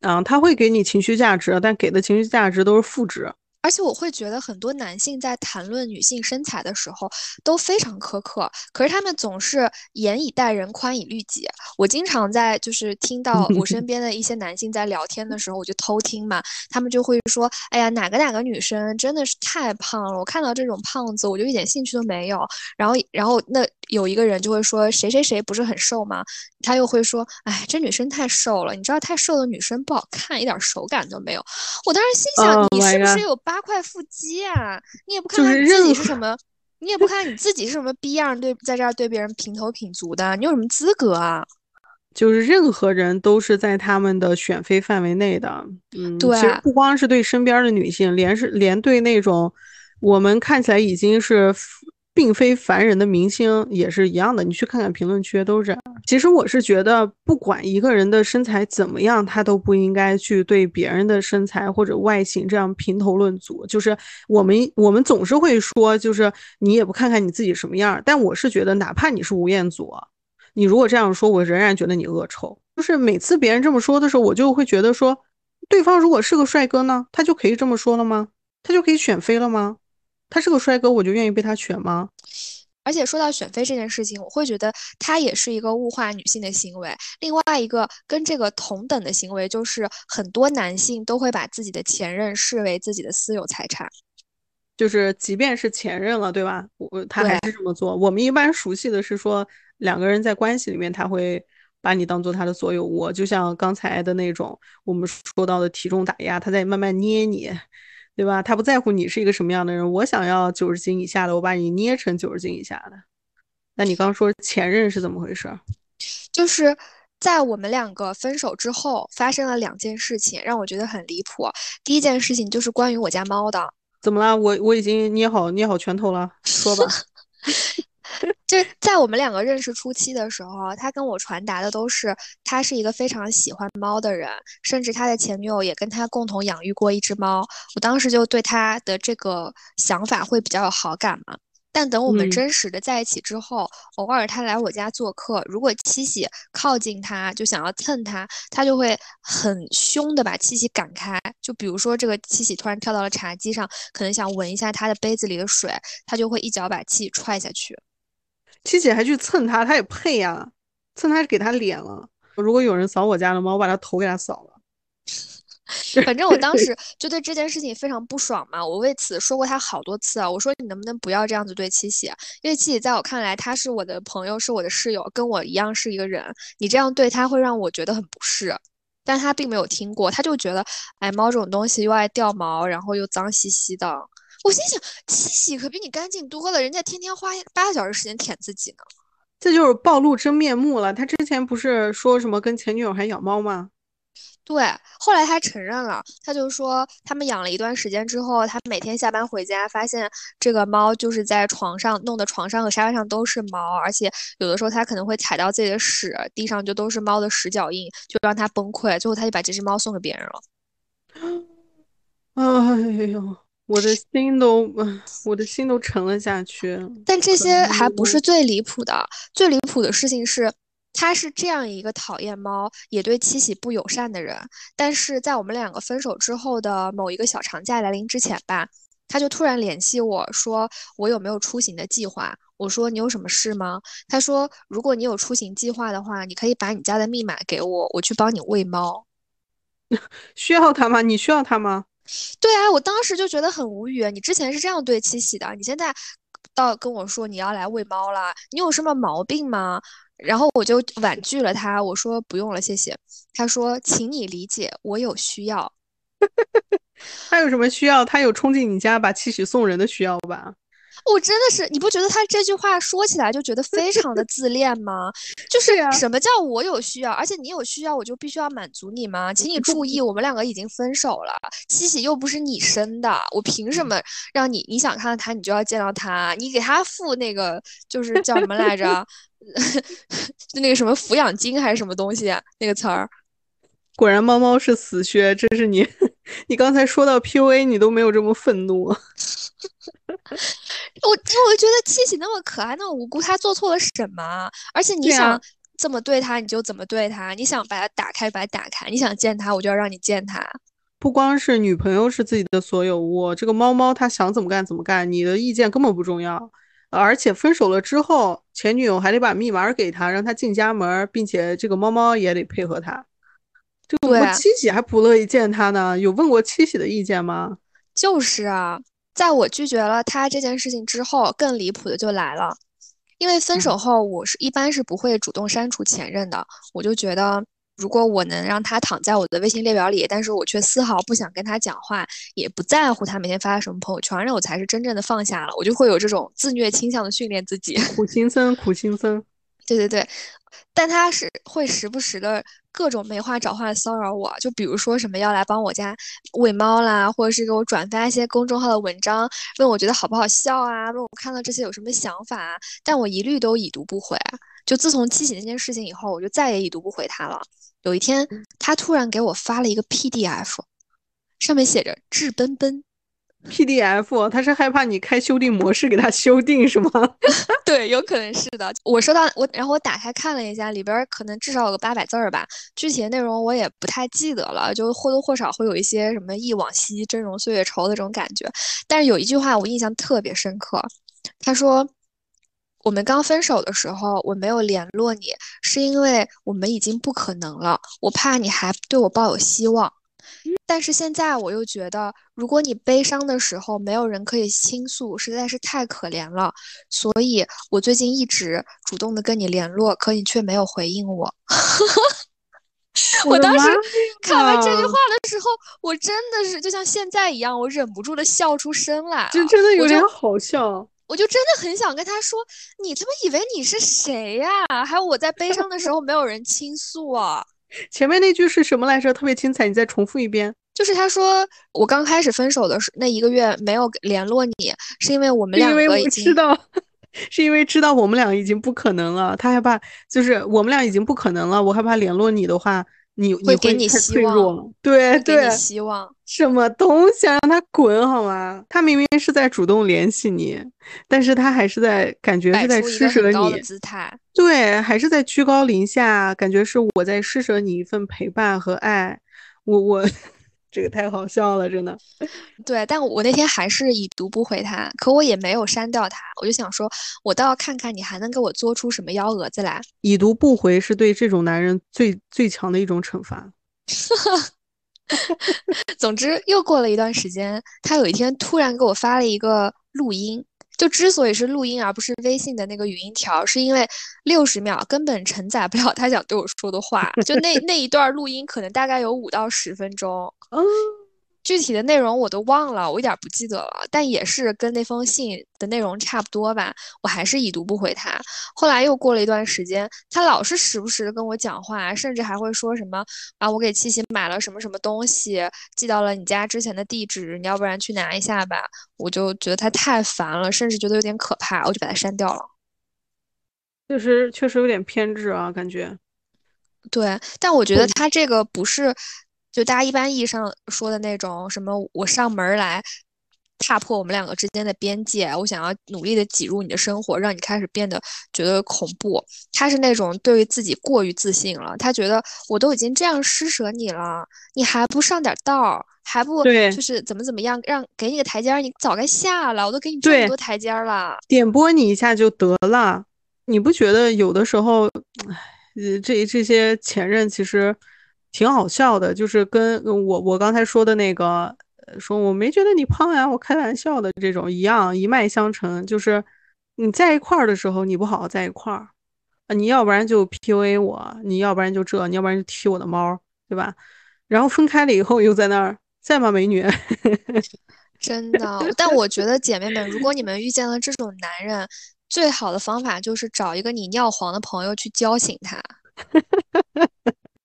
嗯，他会给你情绪价值，但给的情绪价值都是负值而且我会觉得很多男性在谈论女性身材的时候都非常苛刻，可是他们总是严以待人，宽以律己。我经常在就是听到我身边的一些男性在聊天的时候，我就偷听嘛，他们就会说：“哎呀，哪个哪个女生真的是太胖了，我看到这种胖子我就一点兴趣都没有。”然后，然后那有一个人就会说：“谁谁谁不是很瘦吗？”他又会说：“哎，这女生太瘦了，你知道太瘦的女生不好看，一点手感都没有。”我当时心想：“你是不是有八块腹肌啊？你也不看看你自己是什么，你也不看看你自己是什么逼样，对，在这儿对别人评头品足的，你有什么资格啊？”就是任何人都是在他们的选妃范围内的。嗯，对，其实不光是对身边的女性，连是连对那种我们看起来已经是。并非凡人的明星也是一样的，你去看看评论区都是这样。其实我是觉得，不管一个人的身材怎么样，他都不应该去对别人的身材或者外形这样评头论足。就是我们我们总是会说，就是你也不看看你自己什么样。但我是觉得，哪怕你是吴彦祖，你如果这样说，我仍然觉得你恶臭。就是每次别人这么说的时候，我就会觉得说，对方如果是个帅哥呢，他就可以这么说了吗？他就可以选妃了吗？他是个帅哥，我就愿意被他选吗？而且说到选妃这件事情，我会觉得他也是一个物化女性的行为。另外一个跟这个同等的行为，就是很多男性都会把自己的前任视为自己的私有财产，就是即便是前任了，对吧？我他还是这么做。我们一般熟悉的是说，两个人在关系里面，他会把你当做他的所有物，就像刚才的那种我们说到的体重打压，他在慢慢捏你。对吧？他不在乎你是一个什么样的人。我想要九十斤以下的，我把你捏成九十斤以下的。那你刚说前任是怎么回事？就是在我们两个分手之后，发生了两件事情，让我觉得很离谱。第一件事情就是关于我家猫的。怎么啦？我我已经捏好捏好拳头了，说吧。就在我们两个认识初期的时候，他跟我传达的都是他是一个非常喜欢猫的人，甚至他的前女友也跟他共同养育过一只猫。我当时就对他的这个想法会比较有好感嘛。但等我们真实的在一起之后，偶尔他来我家做客，如果七喜靠近他，就想要蹭他，他就会很凶的把七喜赶开。就比如说这个七喜突然跳到了茶几上，可能想闻一下他的杯子里的水，他就会一脚把七喜踹下去。七姐还去蹭他，他也配呀？蹭他给他脸了。如果有人扫我家的猫，我把他头给他扫了。反正我当时就对这件事情非常不爽嘛，我为此说过他好多次啊。我说你能不能不要这样子对七喜？因为七喜在我看来，他是我的朋友，是我的室友，跟我一样是一个人。你这样对他会让我觉得很不适。但他并没有听过，他就觉得，哎，猫这种东西又爱掉毛，然后又脏兮兮的。我心想，七喜可比你干净多了，人家天天花八个小时时间舔自己呢。这就是暴露真面目了。他之前不是说什么跟前女友还养猫吗？对，后来他承认了，他就说他们养了一段时间之后，他每天下班回家，发现这个猫就是在床上弄的，床上和沙发上都是毛，而且有的时候他可能会踩到自己的屎，地上就都是猫的屎脚印，就让他崩溃。最后他就把这只猫送给别人了。哎呦。我的心都，我的心都沉了下去。但这些还不是最离谱的，最离谱的事情是，他是这样一个讨厌猫，也对七喜不友善的人。但是在我们两个分手之后的某一个小长假来临之前吧，他就突然联系我说，我有没有出行的计划？我说你有什么事吗？他说，如果你有出行计划的话，你可以把你家的密码给我，我去帮你喂猫。需要他吗？你需要他吗？对啊，我当时就觉得很无语。你之前是这样对七喜的，你现在倒跟我说你要来喂猫了，你有什么毛病吗？然后我就婉拒了他，我说不用了，谢谢。他说，请你理解，我有需要。他有什么需要？他有冲进你家把七喜送人的需要吧？我真的是，你不觉得他这句话说起来就觉得非常的自恋吗？就是什么叫我有需要，而且你有需要，我就必须要满足你吗？请你注意，我们两个已经分手了，七喜又不是你生的，我凭什么让你你想看到他，你就要见到他？你给他付那个就是叫什么来着？就那个什么抚养金还是什么东西？那个词儿？果然猫猫是死穴，这是你，你刚才说到 PUA，你都没有这么愤怒。我我觉得七喜那么可爱，那么无辜，他做错了什么？而且你想怎么对他，你就怎么对他；你想把他打开，把他打开；你想见他，我就要让你见他。不光是女朋友是自己的所有物，这个猫猫它想怎么干怎么干，你的意见根本不重要。而且分手了之后，前女友还得把密码给他，让他进家门，并且这个猫猫也得配合他。这个我七喜还不乐意见他呢，有问过七喜的意见吗？就是啊，在我拒绝了他这件事情之后，更离谱的就来了。因为分手后，我是一般是不会主动删除前任的，我就觉得。如果我能让他躺在我的微信列表里，但是我却丝毫不想跟他讲话，也不在乎他每天发什么朋友圈，那我才是真正的放下了。我就会有这种自虐倾向的训练自己。苦行僧，苦行僧。对对对，但他是会时不时的各种没话找话的骚扰我，就比如说什么要来帮我家喂猫啦，或者是给我转发一些公众号的文章，问我觉得好不好笑啊，问我看到这些有什么想法啊，但我一律都已读不回。就自从七喜那件事情以后，我就再也已读不回他了。有一天，他突然给我发了一个 PDF，上面写着“智奔奔 ”PDF，他是害怕你开修订模式给他修订是吗？对，有可能是的。我收到我，然后我打开看了一下，里边可能至少有个八百字儿吧，具体的内容我也不太记得了，就或多或少会有一些什么忆往昔、峥嵘岁月稠的这种感觉。但是有一句话我印象特别深刻，他说。我们刚分手的时候，我没有联络你，是因为我们已经不可能了。我怕你还对我抱有希望，但是现在我又觉得，如果你悲伤的时候没有人可以倾诉，实在是太可怜了。所以，我最近一直主动的跟你联络，可你却没有回应我。我当时看完这句话的时候，我真的是就像现在一样，我忍不住的笑出声来。这真的有点好笑。我就真的很想跟他说：“你他妈以为你是谁呀？还有我在悲伤的时候没有人倾诉啊！”前面那句是什么来着？特别精彩，你再重复一遍。就是他说我刚开始分手的时那一个月没有联络你，是因为我们两个已经知道，是因为知道我们俩已经不可能了。他害怕，就是我们俩已经不可能了。我害怕联络你的话。你会给你希望，对对，希望什么东西啊让他滚好吗？他明明是在主动联系你，但是他还是在感觉是在施舍你姿态，对，还是在居高临下，感觉是我在施舍你一份陪伴和爱，我我。这个太好笑了，真的。对，但我那天还是已读不回他，可我也没有删掉他。我就想说，我倒要看看你还能给我做出什么幺蛾子来。已读不回是对这种男人最最强的一种惩罚。总之，又过了一段时间，他有一天突然给我发了一个录音。就之所以是录音而不是微信的那个语音条，是因为六十秒根本承载不了 他想对我说的话。就那那一段录音，可能大概有五到十分钟。嗯。具体的内容我都忘了，我一点不记得了。但也是跟那封信的内容差不多吧。我还是已读不回他。后来又过了一段时间，他老是时不时的跟我讲话，甚至还会说什么啊，我给七七买了什么什么东西，寄到了你家之前的地址，你要不然去拿一下吧。我就觉得他太烦了，甚至觉得有点可怕，我就把他删掉了。确实，确实有点偏执啊，感觉。对，但我觉得他这个不是。就大家一般意义上说的那种什么，我上门来踏破我们两个之间的边界，我想要努力的挤入你的生活，让你开始变得觉得恐怖。他是那种对于自己过于自信了，他觉得我都已经这样施舍你了，你还不上点道，还不就是怎么怎么样，让给你个台阶儿，你早该下了。我都给你这么多台阶儿了，点拨你一下就得了。你不觉得有的时候，呃，这这些前任其实。挺好笑的，就是跟我我刚才说的那个，说我没觉得你胖呀，我开玩笑的这种一样，一脉相承。就是你在一块儿的时候，你不好好在一块儿啊，你要不然就 PUA 我，你要不然就这，你要不然就踢我的猫，对吧？然后分开了以后又在那儿在吗，美女？真的，但我觉得姐妹们，如果你们遇见了这种男人，最好的方法就是找一个你尿黄的朋友去叫醒他。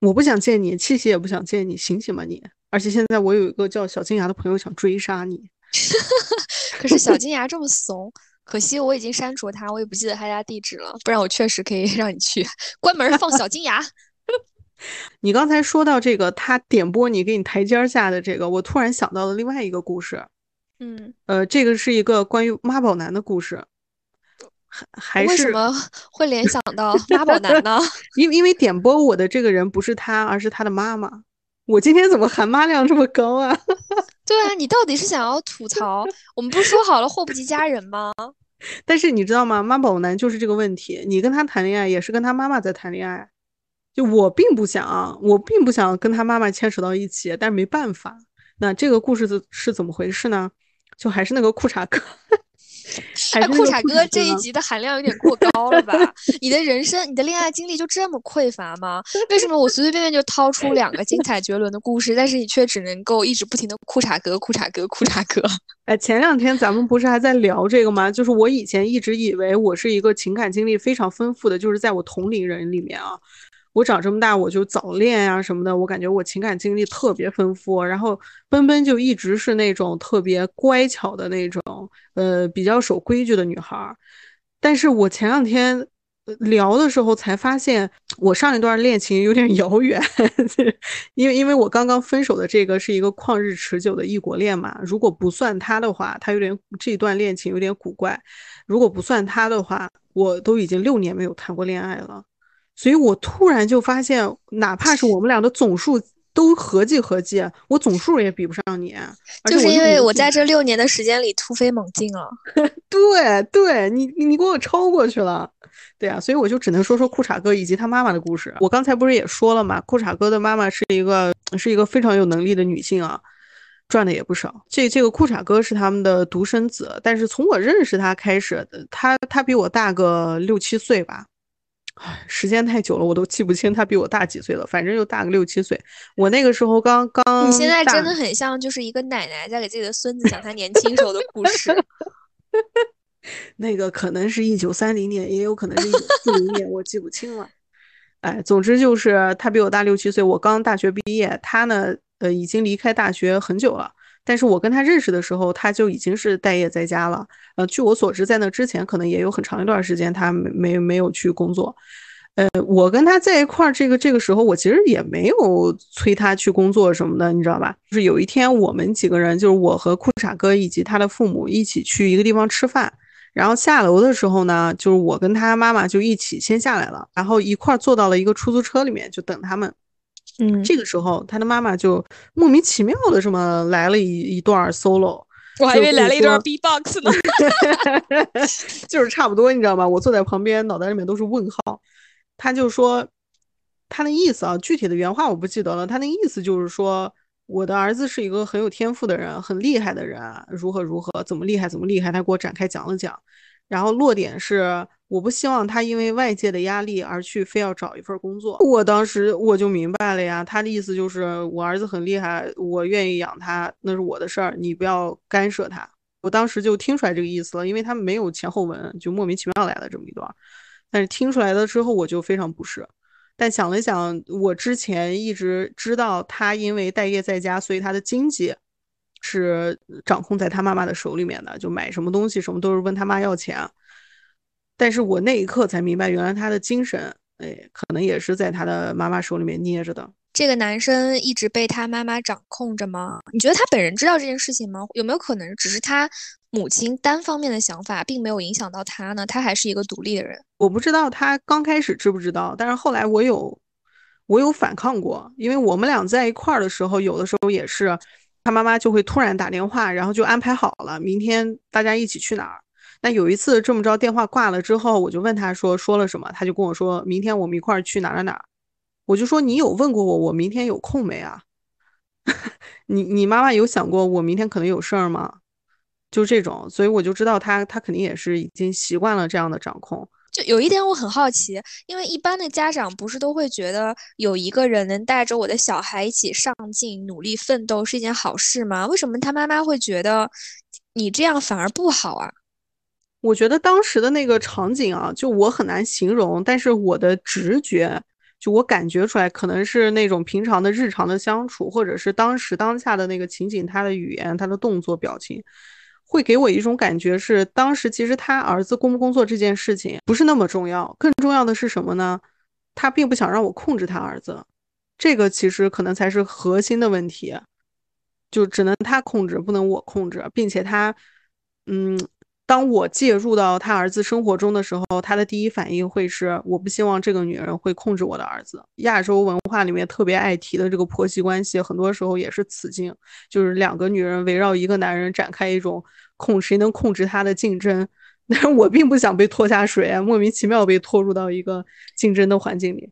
我不想见你，七喜也不想见你，醒醒吧你！而且现在我有一个叫小金牙的朋友想追杀你，可是小金牙这么怂，可惜我已经删除他，我也不记得他家地址了，不然我确实可以让你去关门放小金牙。你刚才说到这个，他点播你给你台阶下的这个，我突然想到了另外一个故事。嗯，呃，这个是一个关于妈宝男的故事。还为什么 会联想到妈宝男呢？因因为点播我的这个人不是他，而是他的妈妈。我今天怎么含妈量这么高啊？对啊，你到底是想要吐槽？我们不是说好了祸不及家人吗？但是你知道吗？妈宝男就是这个问题。你跟他谈恋爱也是跟他妈妈在谈恋爱，就我并不想，我并不想跟他妈妈牵扯到一起，但是没办法。那这个故事是是怎么回事呢？就还是那个裤衩哥。哎，裤衩哥这一集的含量有点过高了吧？你的人生，你的恋爱经历就这么匮乏吗？为什么我随随便便就掏出两个精彩绝伦的故事，但是你却只能够一直不停的裤衩哥、裤衩哥、裤衩哥？哎，前两天咱们不是还在聊这个吗？就是我以前一直以为我是一个情感经历非常丰富的，就是在我同龄人里面啊。我长这么大，我就早恋啊什么的，我感觉我情感经历特别丰富。然后奔奔就一直是那种特别乖巧的那种，呃，比较守规矩的女孩。但是我前两天聊的时候才发现，我上一段恋情有点遥远，因为因为我刚刚分手的这个是一个旷日持久的异国恋嘛。如果不算他的话，他有点这段恋情有点古怪。如果不算他的话，我都已经六年没有谈过恋爱了。所以我突然就发现，哪怕是我们俩的总数都合计合计，我总数也比不上你。就是因为我在这六年的时间里突飞猛进了。对，对你，你给我超过去了。对啊，所以我就只能说说裤衩哥以及他妈妈的故事。我刚才不是也说了嘛，裤衩哥的妈妈是一个是一个非常有能力的女性啊，赚的也不少。这这个裤衩哥是他们的独生子，但是从我认识他开始，他他比我大个六七岁吧。唉，时间太久了，我都记不清他比我大几岁了。反正就大个六七岁。我那个时候刚刚……你现在真的很像就是一个奶奶在给自己的孙子讲他年轻时候的故事。那个可能是一九三零年，也有可能是一九四零年，我记不清了。哎，总之就是他比我大六七岁。我刚大学毕业，他呢，呃，已经离开大学很久了。但是我跟他认识的时候，他就已经是待业在家了。呃，据我所知，在那之前可能也有很长一段时间他没没没有去工作。呃，我跟他在一块儿，这个这个时候我其实也没有催他去工作什么的，你知道吧？就是有一天我们几个人，就是我和裤衩哥以及他的父母一起去一个地方吃饭，然后下楼的时候呢，就是我跟他妈妈就一起先下来了，然后一块儿坐到了一个出租车里面就等他们。嗯，这个时候他的妈妈就莫名其妙的这么来了一一段 solo，我还以为来了一段 B box 呢，就是差不多，你知道吗？我坐在旁边，脑袋里面都是问号。他就说他的意思啊，具体的原话我不记得了。他那意思就是说，我的儿子是一个很有天赋的人，很厉害的人，如何如何，怎么厉害怎么厉害，他给我展开讲了讲。然后落点是。我不希望他因为外界的压力而去非要找一份工作。我当时我就明白了呀，他的意思就是我儿子很厉害，我愿意养他，那是我的事儿，你不要干涉他。我当时就听出来这个意思了，因为他没有前后文，就莫名其妙来了这么一段。但是听出来了之后，我就非常不适。但想了想，我之前一直知道他因为待业在家，所以他的经济是掌控在他妈妈的手里面的，就买什么东西什么都是问他妈要钱。但是我那一刻才明白，原来他的精神，哎，可能也是在他的妈妈手里面捏着的。这个男生一直被他妈妈掌控着吗？你觉得他本人知道这件事情吗？有没有可能只是他母亲单方面的想法，并没有影响到他呢？他还是一个独立的人。我不知道他刚开始知不知道，但是后来我有，我有反抗过，因为我们俩在一块儿的时候，有的时候也是，他妈妈就会突然打电话，然后就安排好了，明天大家一起去哪儿。那有一次这么着电话挂了之后，我就问他说说了什么，他就跟我说明天我们一块儿去哪哪哪，我就说你有问过我我明天有空没啊？你你妈妈有想过我明天可能有事儿吗？就这种，所以我就知道他他肯定也是已经习惯了这样的掌控。就有一点我很好奇，因为一般的家长不是都会觉得有一个人能带着我的小孩一起上进、努力奋斗是一件好事吗？为什么他妈妈会觉得你这样反而不好啊？我觉得当时的那个场景啊，就我很难形容，但是我的直觉，就我感觉出来，可能是那种平常的日常的相处，或者是当时当下的那个情景，他的语言、他的动作、表情，会给我一种感觉是，当时其实他儿子工不工作这件事情不是那么重要，更重要的是什么呢？他并不想让我控制他儿子，这个其实可能才是核心的问题，就只能他控制，不能我控制，并且他，嗯。当我介入到他儿子生活中的时候，他的第一反应会是我不希望这个女人会控制我的儿子。亚洲文化里面特别爱提的这个婆媳关系，很多时候也是此境，就是两个女人围绕一个男人展开一种控谁能控制他的竞争。但是我并不想被拖下水，莫名其妙被拖入到一个竞争的环境里。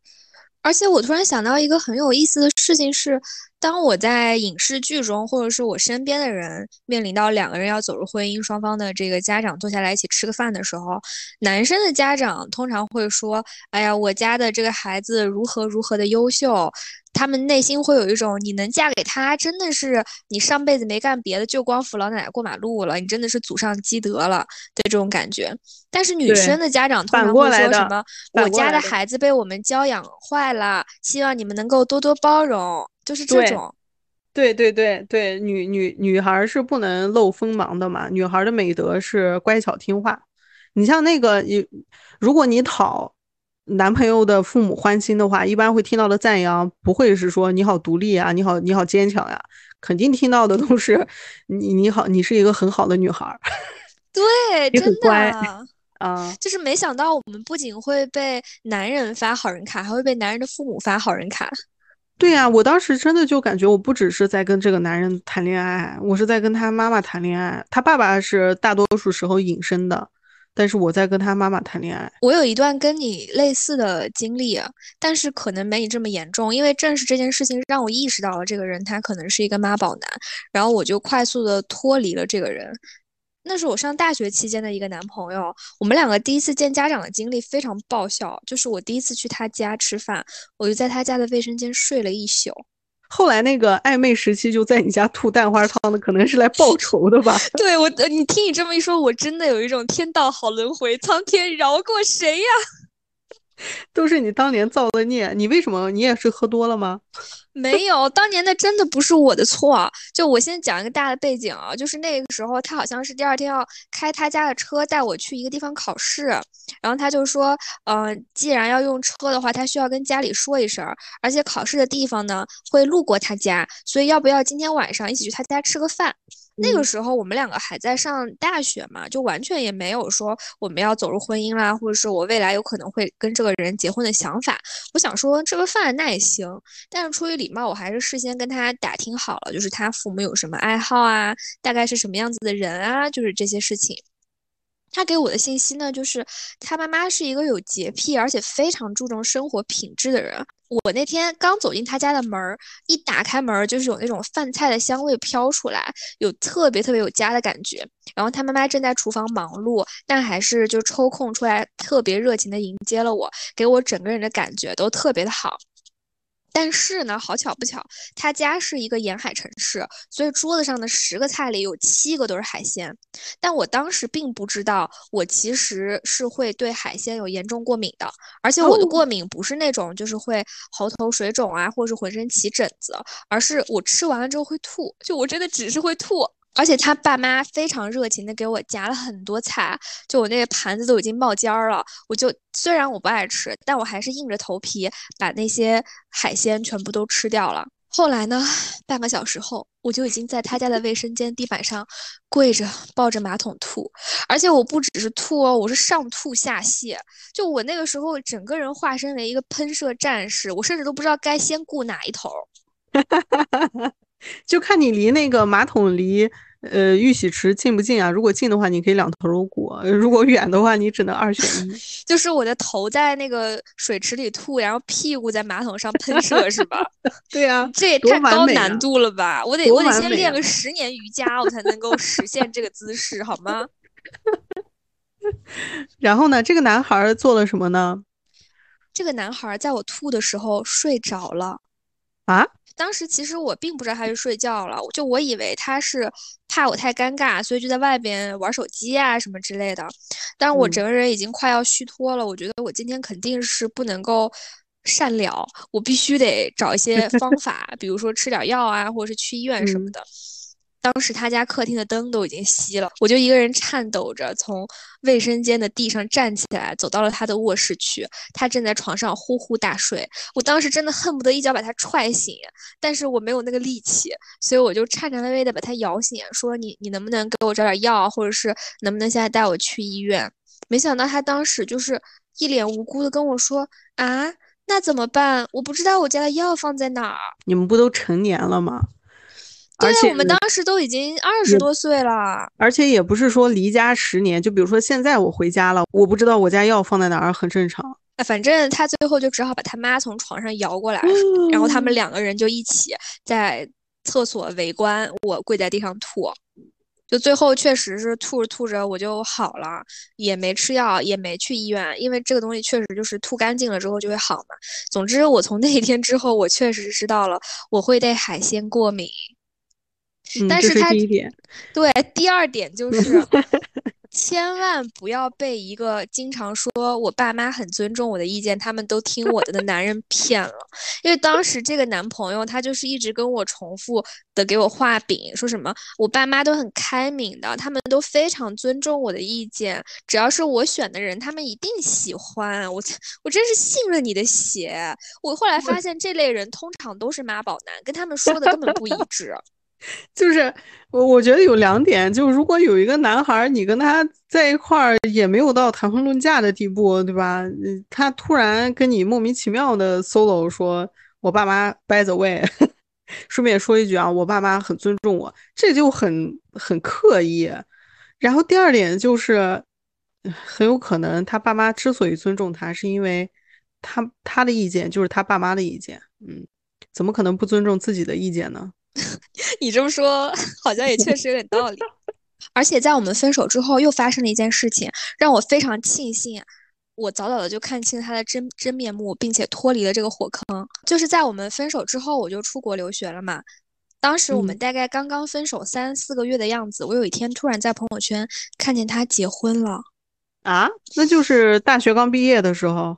而且我突然想到一个很有意思的事情是，当我在影视剧中，或者是我身边的人面临到两个人要走入婚姻，双方的这个家长坐下来一起吃个饭的时候，男生的家长通常会说：“哎呀，我家的这个孩子如何如何的优秀。”他们内心会有一种，你能嫁给他，真的是你上辈子没干别的，就光扶老奶奶过马路了，你真的是祖上积德了的这种感觉。但是女生的家长通常会说什么？我家的孩子被我们教养坏了，希望你们能够多多包容，就是这种。对对对对，女女女孩是不能露锋芒的嘛，女孩的美德是乖巧听话。你像那个你，如果你讨。男朋友的父母欢心的话，一般会听到的赞扬不会是说你好独立啊，你好你好坚强呀，肯定听到的都是你你好，你是一个很好的女孩。对，真的啊，就是没想到我们不仅会被男人发好人卡，还会被男人的父母发好人卡。对呀，我当时真的就感觉我不只是在跟这个男人谈恋爱，我是在跟他妈妈谈恋爱，他爸爸是大多数时候隐身的。但是我在跟他妈妈谈恋爱，我有一段跟你类似的经历，但是可能没你这么严重，因为正是这件事情让我意识到了这个人他可能是一个妈宝男，然后我就快速的脱离了这个人。那是我上大学期间的一个男朋友，我们两个第一次见家长的经历非常爆笑，就是我第一次去他家吃饭，我就在他家的卫生间睡了一宿。后来那个暧昧时期就在你家吐蛋花汤的，可能是来报仇的吧？对我，你听你这么一说，我真的有一种天道好轮回，苍天饶过谁呀？都是你当年造的孽，你为什么？你也是喝多了吗？没有，当年那真的不是我的错。就我先讲一个大的背景啊，就是那个时候他好像是第二天要开他家的车带我去一个地方考试，然后他就说，嗯，既然要用车的话，他需要跟家里说一声，而且考试的地方呢会路过他家，所以要不要今天晚上一起去他家吃个饭？那个时候我们两个还在上大学嘛，就完全也没有说我们要走入婚姻啦，或者是我未来有可能会跟这个人结婚的想法。我想说吃个饭那也行，但是出于礼貌，我还是事先跟他打听好了，就是他父母有什么爱好啊，大概是什么样子的人啊，就是这些事情。他给我的信息呢，就是他妈妈是一个有洁癖而且非常注重生活品质的人。我那天刚走进他家的门儿，一打开门儿，就是有那种饭菜的香味飘出来，有特别特别有家的感觉。然后他妈妈正在厨房忙碌，但还是就抽空出来，特别热情的迎接了我，给我整个人的感觉都特别的好。但是呢，好巧不巧，他家是一个沿海城市，所以桌子上的十个菜里有七个都是海鲜。但我当时并不知道，我其实是会对海鲜有严重过敏的，而且我的过敏不是那种就是会喉头水肿啊，或者是浑身起疹子，而是我吃完了之后会吐，就我真的只是会吐。而且他爸妈非常热情的给我夹了很多菜，就我那个盘子都已经冒尖儿了。我就虽然我不爱吃，但我还是硬着头皮把那些海鲜全部都吃掉了。后来呢，半个小时后，我就已经在他家的卫生间地板上跪着抱着马桶吐，而且我不只是吐哦，我是上吐下泻。就我那个时候整个人化身为一个喷射战士，我甚至都不知道该先顾哪一头。就看你离那个马桶离呃浴洗池近不近啊？如果近的话，你可以两头都顾；如果远的话，你只能二选一。就是我的头在那个水池里吐，然后屁股在马桶上喷射，是吧？对啊，这也太高难度了吧！我得我得先练个十年瑜伽，我才能够实现这个姿势，好吗？然后呢，这个男孩做了什么呢？这个男孩在我吐的时候睡着了。啊？当时其实我并不知道他是睡觉了，就我以为他是怕我太尴尬，所以就在外边玩手机啊什么之类的。但我整个人已经快要虚脱了，我觉得我今天肯定是不能够善了，我必须得找一些方法，比如说吃点药啊，或者是去医院什么的。当时他家客厅的灯都已经熄了，我就一个人颤抖着从卫生间的地上站起来，走到了他的卧室去。他正在床上呼呼大睡，我当时真的恨不得一脚把他踹醒，但是我没有那个力气，所以我就颤颤巍巍的把他摇醒，说：“你你能不能给我找点药，或者是能不能现在带我去医院？”没想到他当时就是一脸无辜的跟我说：“啊，那怎么办？我不知道我家的药放在哪儿。”你们不都成年了吗？对，我们当时都已经二十多岁了，而且也不是说离家十年，就比如说现在我回家了，我不知道我家药放在哪儿，很正常。反正他最后就只好把他妈从床上摇过来，然后他们两个人就一起在厕所围观我跪在地上吐，就最后确实是吐着吐着我就好了，也没吃药，也没去医院，因为这个东西确实就是吐干净了之后就会好嘛。总之，我从那一天之后，我确实知道了我会对海鲜过敏。但是他对第二点就是，千万不要被一个经常说我爸妈很尊重我的意见，他们都听我的的男人骗了。因为当时这个男朋友他就是一直跟我重复的给我画饼，说什么我爸妈都很开明的，他们都非常尊重我的意见，只要是我选的人，他们一定喜欢我。我真是信了你的邪。我后来发现这类人通常都是妈宝男，跟他们说的根本不一致。就是我，我觉得有两点，就如果有一个男孩，你跟他在一块儿也没有到谈婚论嫁的地步，对吧？他突然跟你莫名其妙的 solo 说，我爸妈 by the way，顺便说一句啊，我爸妈很尊重我，这就很很刻意。然后第二点就是，很有可能他爸妈之所以尊重他，是因为他他的意见就是他爸妈的意见，嗯，怎么可能不尊重自己的意见呢？你这么说，好像也确实有点道理。而且在我们分手之后，又发生了一件事情，让我非常庆幸，我早早的就看清他的真真面目，并且脱离了这个火坑。就是在我们分手之后，我就出国留学了嘛。当时我们大概刚刚分手三四个月的样子，我有一天突然在朋友圈看见他结婚了。啊，那就是大学刚毕业的时候。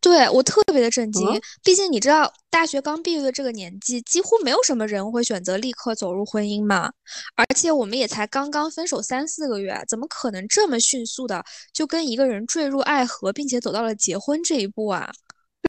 对我特别的震惊，毕竟你知道，大学刚毕业的这个年纪，几乎没有什么人会选择立刻走入婚姻嘛。而且我们也才刚刚分手三四个月，怎么可能这么迅速的就跟一个人坠入爱河，并且走到了结婚这一步啊？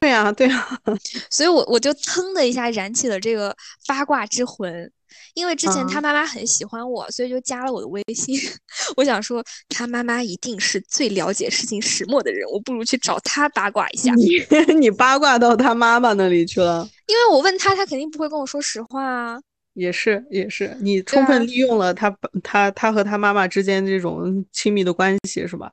对呀，对呀，所以我我就噌的一下燃起了这个八卦之魂。因为之前他妈妈很喜欢我，所以就加了我的微信。我想说，他妈妈一定是最了解事情始末的人，我不如去找他八卦一下。你 你八卦到他妈妈那里去了？因为我问他，他肯定不会跟我说实话啊。也是也是，你充分利用了他他他和他妈妈之间这种亲密的关系，是吧？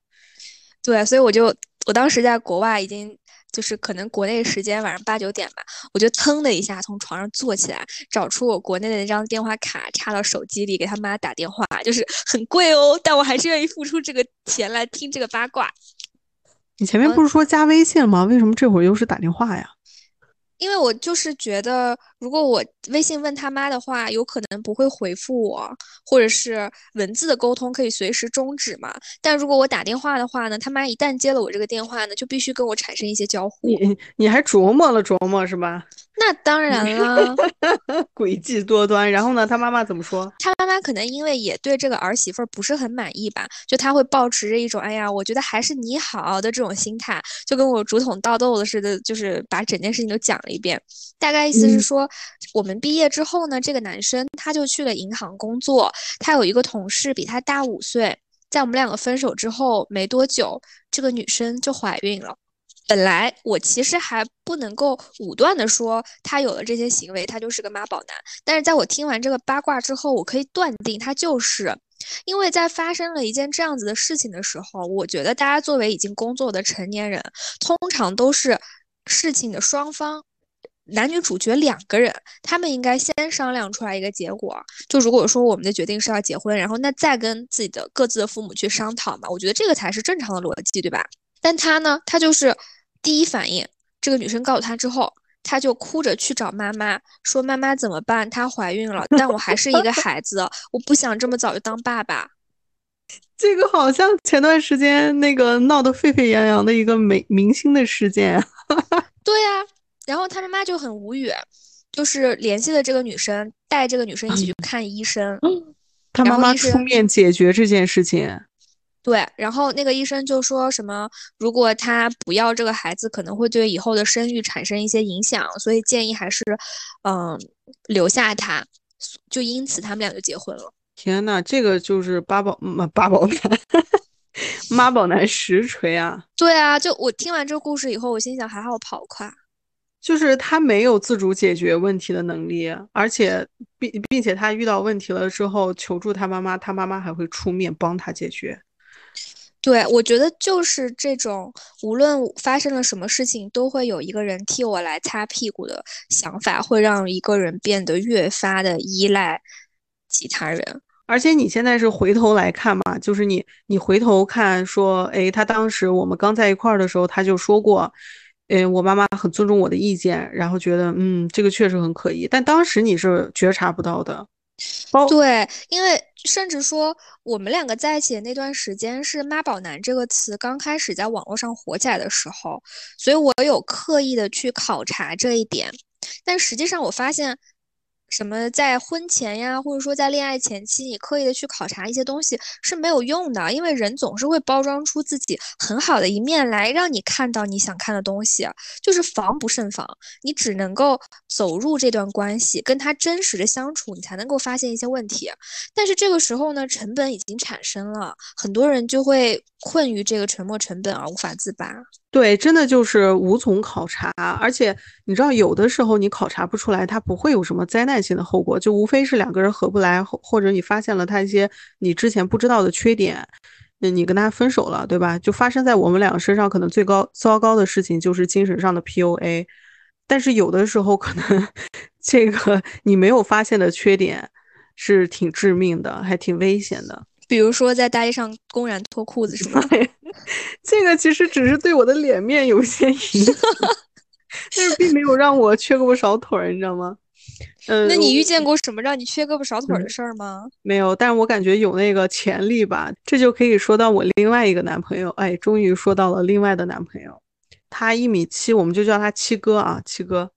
对，所以我就我当时在国外已经。就是可能国内时间晚上八九点吧，我就腾的一下从床上坐起来，找出我国内的那张电话卡插到手机里，给他妈打电话，就是很贵哦，但我还是愿意付出这个钱来听这个八卦。你前面不是说加微信吗？为什么这会儿又是打电话呀？因为我就是觉得，如果我微信问他妈的话，有可能不会回复我，或者是文字的沟通可以随时终止嘛。但如果我打电话的话呢，他妈一旦接了我这个电话呢，就必须跟我产生一些交互。你 你还琢磨了琢磨是吧？那当然了，诡计多端。然后呢，他妈妈怎么说？他妈妈可能因为也对这个儿媳妇儿不是很满意吧，就他会保持着一种“哎呀，我觉得还是你好的”这种心态，就跟我竹筒倒豆子似的，就是把整件事情都讲了一遍。大概意思是说，我们毕业之后呢，这个男生他就去了银行工作，他有一个同事比他大五岁。在我们两个分手之后没多久，这个女生就怀孕了。本来我其实还不能够武断的说他有了这些行为，他就是个妈宝男。但是在我听完这个八卦之后，我可以断定他就是，因为在发生了一件这样子的事情的时候，我觉得大家作为已经工作的成年人，通常都是事情的双方，男女主角两个人，他们应该先商量出来一个结果。就如果说我们的决定是要结婚，然后那再跟自己的各自的父母去商讨嘛，我觉得这个才是正常的逻辑，对吧？但他呢，他就是。第一反应，这个女生告诉他之后，他就哭着去找妈妈，说：“妈妈怎么办？她怀孕了，但我还是一个孩子，我不想这么早就当爸爸。”这个好像前段时间那个闹得沸沸扬扬的一个明明星的事件。对呀，然后他妈妈就很无语，就是联系了这个女生，带这个女生一起去看医生。他妈妈出面解决这件事情。对，然后那个医生就说什么，如果他不要这个孩子，可能会对以后的生育产生一些影响，所以建议还是，嗯，留下他。就因此他们俩就结婚了。天呐，这个就是八宝妈八宝男，妈宝男实锤啊！对啊，就我听完这个故事以后，我心想还好跑快。就是他没有自主解决问题的能力，而且并并且他遇到问题了之后求助他妈妈，他妈妈还会出面帮他解决。对，我觉得就是这种无论发生了什么事情，都会有一个人替我来擦屁股的想法，会让一个人变得越发的依赖其他人。而且你现在是回头来看嘛，就是你你回头看说，哎，他当时我们刚在一块儿的时候，他就说过。嗯，我妈妈很尊重我的意见，然后觉得嗯，这个确实很可疑，但当时你是觉察不到的。对，因为甚至说我们两个在一起的那段时间是“妈宝男”这个词刚开始在网络上火起来的时候，所以我有刻意的去考察这一点，但实际上我发现。什么在婚前呀，或者说在恋爱前期，你刻意的去考察一些东西是没有用的，因为人总是会包装出自己很好的一面来，让你看到你想看的东西，就是防不胜防。你只能够走入这段关系，跟他真实的相处，你才能够发现一些问题。但是这个时候呢，成本已经产生了，很多人就会困于这个沉没成本而无法自拔。对，真的就是无从考察，而且你知道，有的时候你考察不出来，它不会有什么灾难性的后果，就无非是两个人合不来，或者你发现了他一些你之前不知道的缺点，那你跟他分手了，对吧？就发生在我们两个身上，可能最高糟糕的事情就是精神上的 PUA，但是有的时候可能 这个你没有发现的缺点是挺致命的，还挺危险的。比如说在大街上公然脱裤子，什么的？这个其实只是对我的脸面有些影响，但是并没有让我缺胳膊少腿儿，你知道吗？嗯，那你遇见过什么让你缺胳膊少腿的事儿吗？没有，但是我感觉有那个潜力吧。这就可以说到我另外一个男朋友，哎，终于说到了另外的男朋友，他一米七，我们就叫他七哥啊，七哥。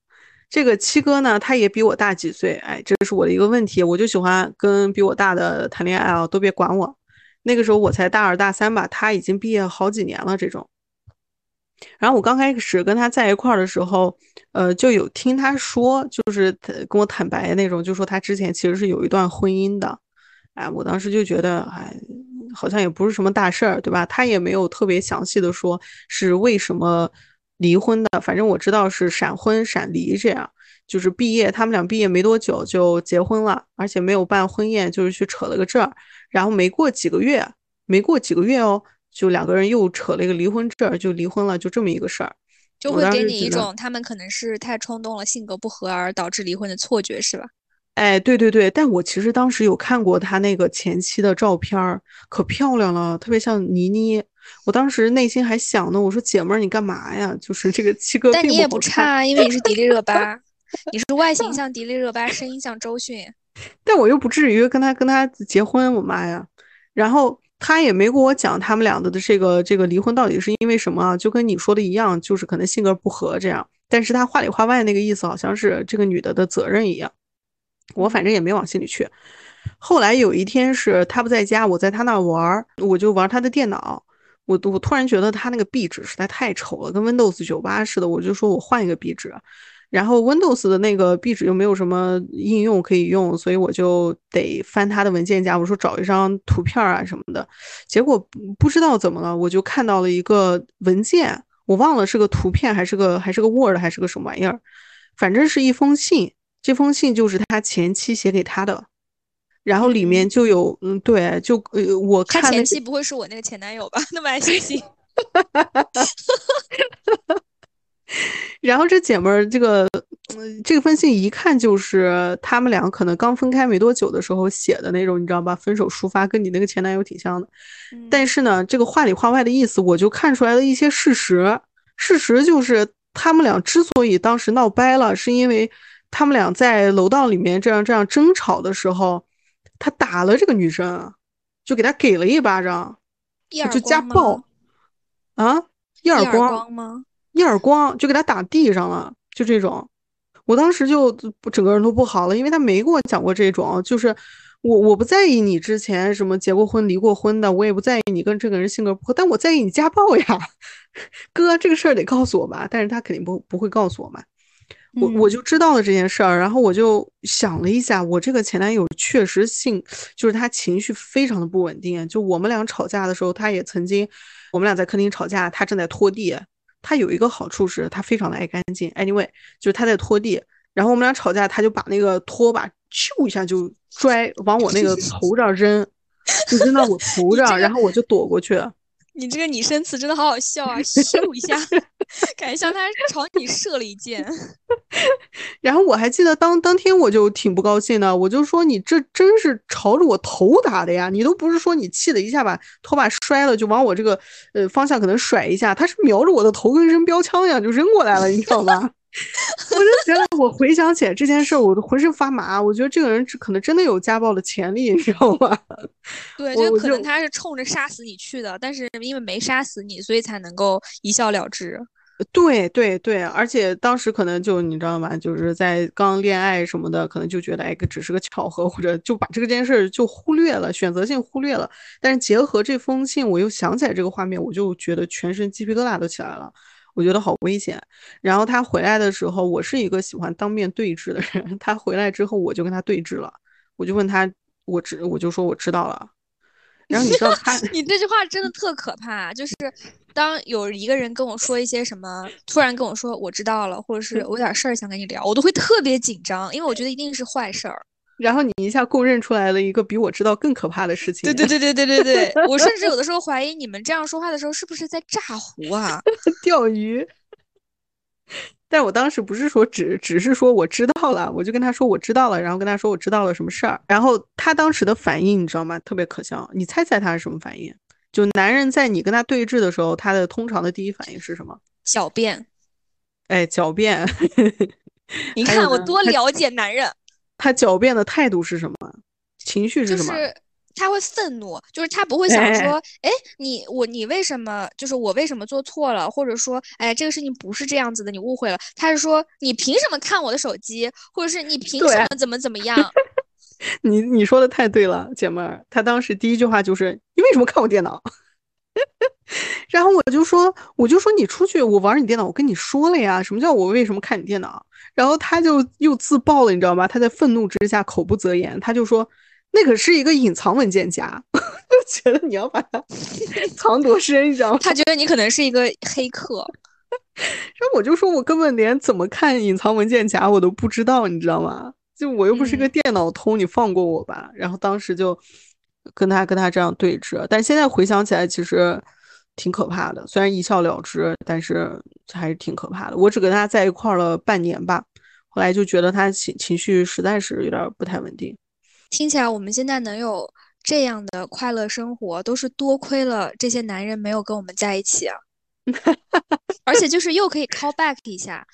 这个七哥呢，他也比我大几岁，哎，这是我的一个问题，我就喜欢跟比我大的谈恋爱啊，都别管我。那个时候我才大二大三吧，他已经毕业好几年了这种。然后我刚开始跟他在一块儿的时候，呃，就有听他说，就是他跟我坦白那种，就说他之前其实是有一段婚姻的。哎，我当时就觉得，哎，好像也不是什么大事儿，对吧？他也没有特别详细的说是为什么。离婚的，反正我知道是闪婚闪离这样，就是毕业，他们俩毕业没多久就结婚了，而且没有办婚宴，就是去扯了个证儿，然后没过几个月，没过几个月哦，就两个人又扯了一个离婚证，就离婚了，就这么一个事儿，就会给你一种他们可能是太冲动了，性格不合而导致离婚的错觉，是吧？哎，对对对，但我其实当时有看过他那个前妻的照片儿，可漂亮了，特别像倪妮。我当时内心还想呢，我说姐们儿你干嘛呀？就是这个 七哥，但你也不差，因为你是迪丽热巴，你是外形像迪丽热巴，声音像周迅。但我又不至于跟他跟他结婚，我妈呀！然后他也没跟我讲他们俩的这个这个离婚到底是因为什么，就跟你说的一样，就是可能性格不合这样。但是他话里话外那个意思好像是这个女的的责任一样。我反正也没往心里去。后来有一天是他不在家，我在他那玩儿，我就玩他的电脑。我我突然觉得他那个壁纸实在太丑了，跟 Windows 九八似的。我就说我换一个壁纸，然后 Windows 的那个壁纸又没有什么应用可以用，所以我就得翻他的文件夹。我说找一张图片啊什么的，结果不知道怎么了，我就看到了一个文件，我忘了是个图片还是个还是个 Word 还是个什么玩意儿，反正是一封信。这封信就是他前妻写给他的，然后里面就有，嗯，对，就呃，我看他前妻不会是我那个前男友吧？那么爱写信。然后这姐们儿，这个，嗯，这封信一看就是他们两个可能刚分开没多久的时候写的那种，你知道吧？分手抒发，跟你那个前男友挺像的。但是呢，这个话里话外的意思，我就看出来了一些事实。事实就是他们俩之所以当时闹掰了，是因为。他们俩在楼道里面这样这样争吵的时候，他打了这个女生，就给他给了一巴掌，就家暴啊，一耳光吗？一耳光就给他打地上了，就这种。我当时就整个人都不好了，因为他没跟我讲过这种，就是我我不在意你之前什么结过婚、离过婚的，我也不在意你跟这个人性格不合，但我在意你家暴呀，哥，这个事儿得告诉我吧，但是他肯定不不会告诉我嘛。我我就知道了这件事儿，然后我就想了一下，我这个前男友确实性就是他情绪非常的不稳定，就我们俩吵架的时候，他也曾经，我们俩在客厅吵架，他正在拖地。他有一个好处是，他非常的爱干净。Anyway，就是他在拖地，然后我们俩吵架，他就把那个拖把咻一下就拽往我那个头上扔，就扔到我头上，然后我就躲过去。你这个拟声词真的好好笑啊！咻一下 感觉像他朝你射了一箭。然后我还记得当当天我就挺不高兴的，我就说你这真是朝着我头打的呀！你都不是说你气的一下把拖把摔了就往我这个呃方向可能甩一下，他是瞄着我的头跟扔标枪一样就扔过来了，你知道吧？我就觉得，我回想起来这件事，我都浑身发麻。我觉得这个人可能真的有家暴的潜力，你知道吗？对，就可能他是冲着杀死你去的，但是因为没杀死你，所以才能够一笑了之。对对对，而且当时可能就你知道吗？就是在刚恋爱什么的，可能就觉得哎，只是个巧合，或者就把这个件事就忽略了，选择性忽略了。但是结合这封信，我又想起来这个画面，我就觉得全身鸡皮疙瘩都起来了。我觉得好危险。然后他回来的时候，我是一个喜欢当面对质的人。他回来之后，我就跟他对质了。我就问他，我知，我就说我知道了。然后你知道 他，你这句话真的特可怕。就是当有一个人跟我说一些什么，突然跟我说我知道了，或者是我有点事儿想跟你聊，我都会特别紧张，因为我觉得一定是坏事儿。然后你一下供认出来了一个比我知道更可怕的事情。对对对对对对对，我甚至有的时候 怀疑你们这样说话的时候是不是在炸胡啊？钓鱼。但我当时不是说只只是说我知道了，我就跟他说我知道了，然后跟他说我知道了什么事儿。然后他当时的反应你知道吗？特别可笑。你猜猜他是什么反应？就男人在你跟他对峙的时候，他的通常的第一反应是什么？狡辩。哎，狡辩。你看我多了解男人。他狡辩的态度是什么？情绪是什么？就是他会愤怒，就是他不会想说，哎，你我你为什么？就是我为什么做错了？或者说，哎，这个事情不是这样子的，你误会了。他是说，你凭什么看我的手机？或者是你凭什么怎么怎么样？你你说的太对了，姐妹儿。他当时第一句话就是你为什么看我电脑？然后我就说，我就说你出去，我玩你电脑，我跟你说了呀。什么叫我为什么看你电脑？然后他就又自爆了，你知道吗？他在愤怒之下口不择言，他就说那可是一个隐藏文件夹，就觉得你要把它 藏多深，你知道吗？他觉得你可能是一个黑客。然后我就说，我根本连怎么看隐藏文件夹我都不知道，你知道吗？就我又不是个电脑通，你放过我吧。然后当时就跟他跟他这样对峙，但现在回想起来，其实。挺可怕的，虽然一笑了之，但是还是挺可怕的。我只跟他在一块了半年吧，后来就觉得他情情绪实在是有点不太稳定。听起来我们现在能有这样的快乐生活，都是多亏了这些男人没有跟我们在一起啊。而且就是又可以 call back 一下，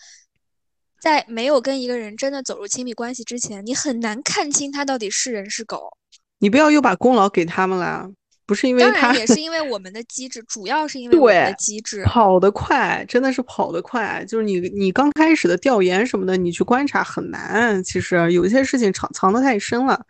在没有跟一个人真的走入亲密关系之前，你很难看清他到底是人是狗。你不要又把功劳给他们了。不是因为他，也是因为我们的机制，主要是因为我们的机制跑得快，真的是跑得快。就是你，你刚开始的调研什么的，你去观察很难。其实有一些事情藏藏得太深了。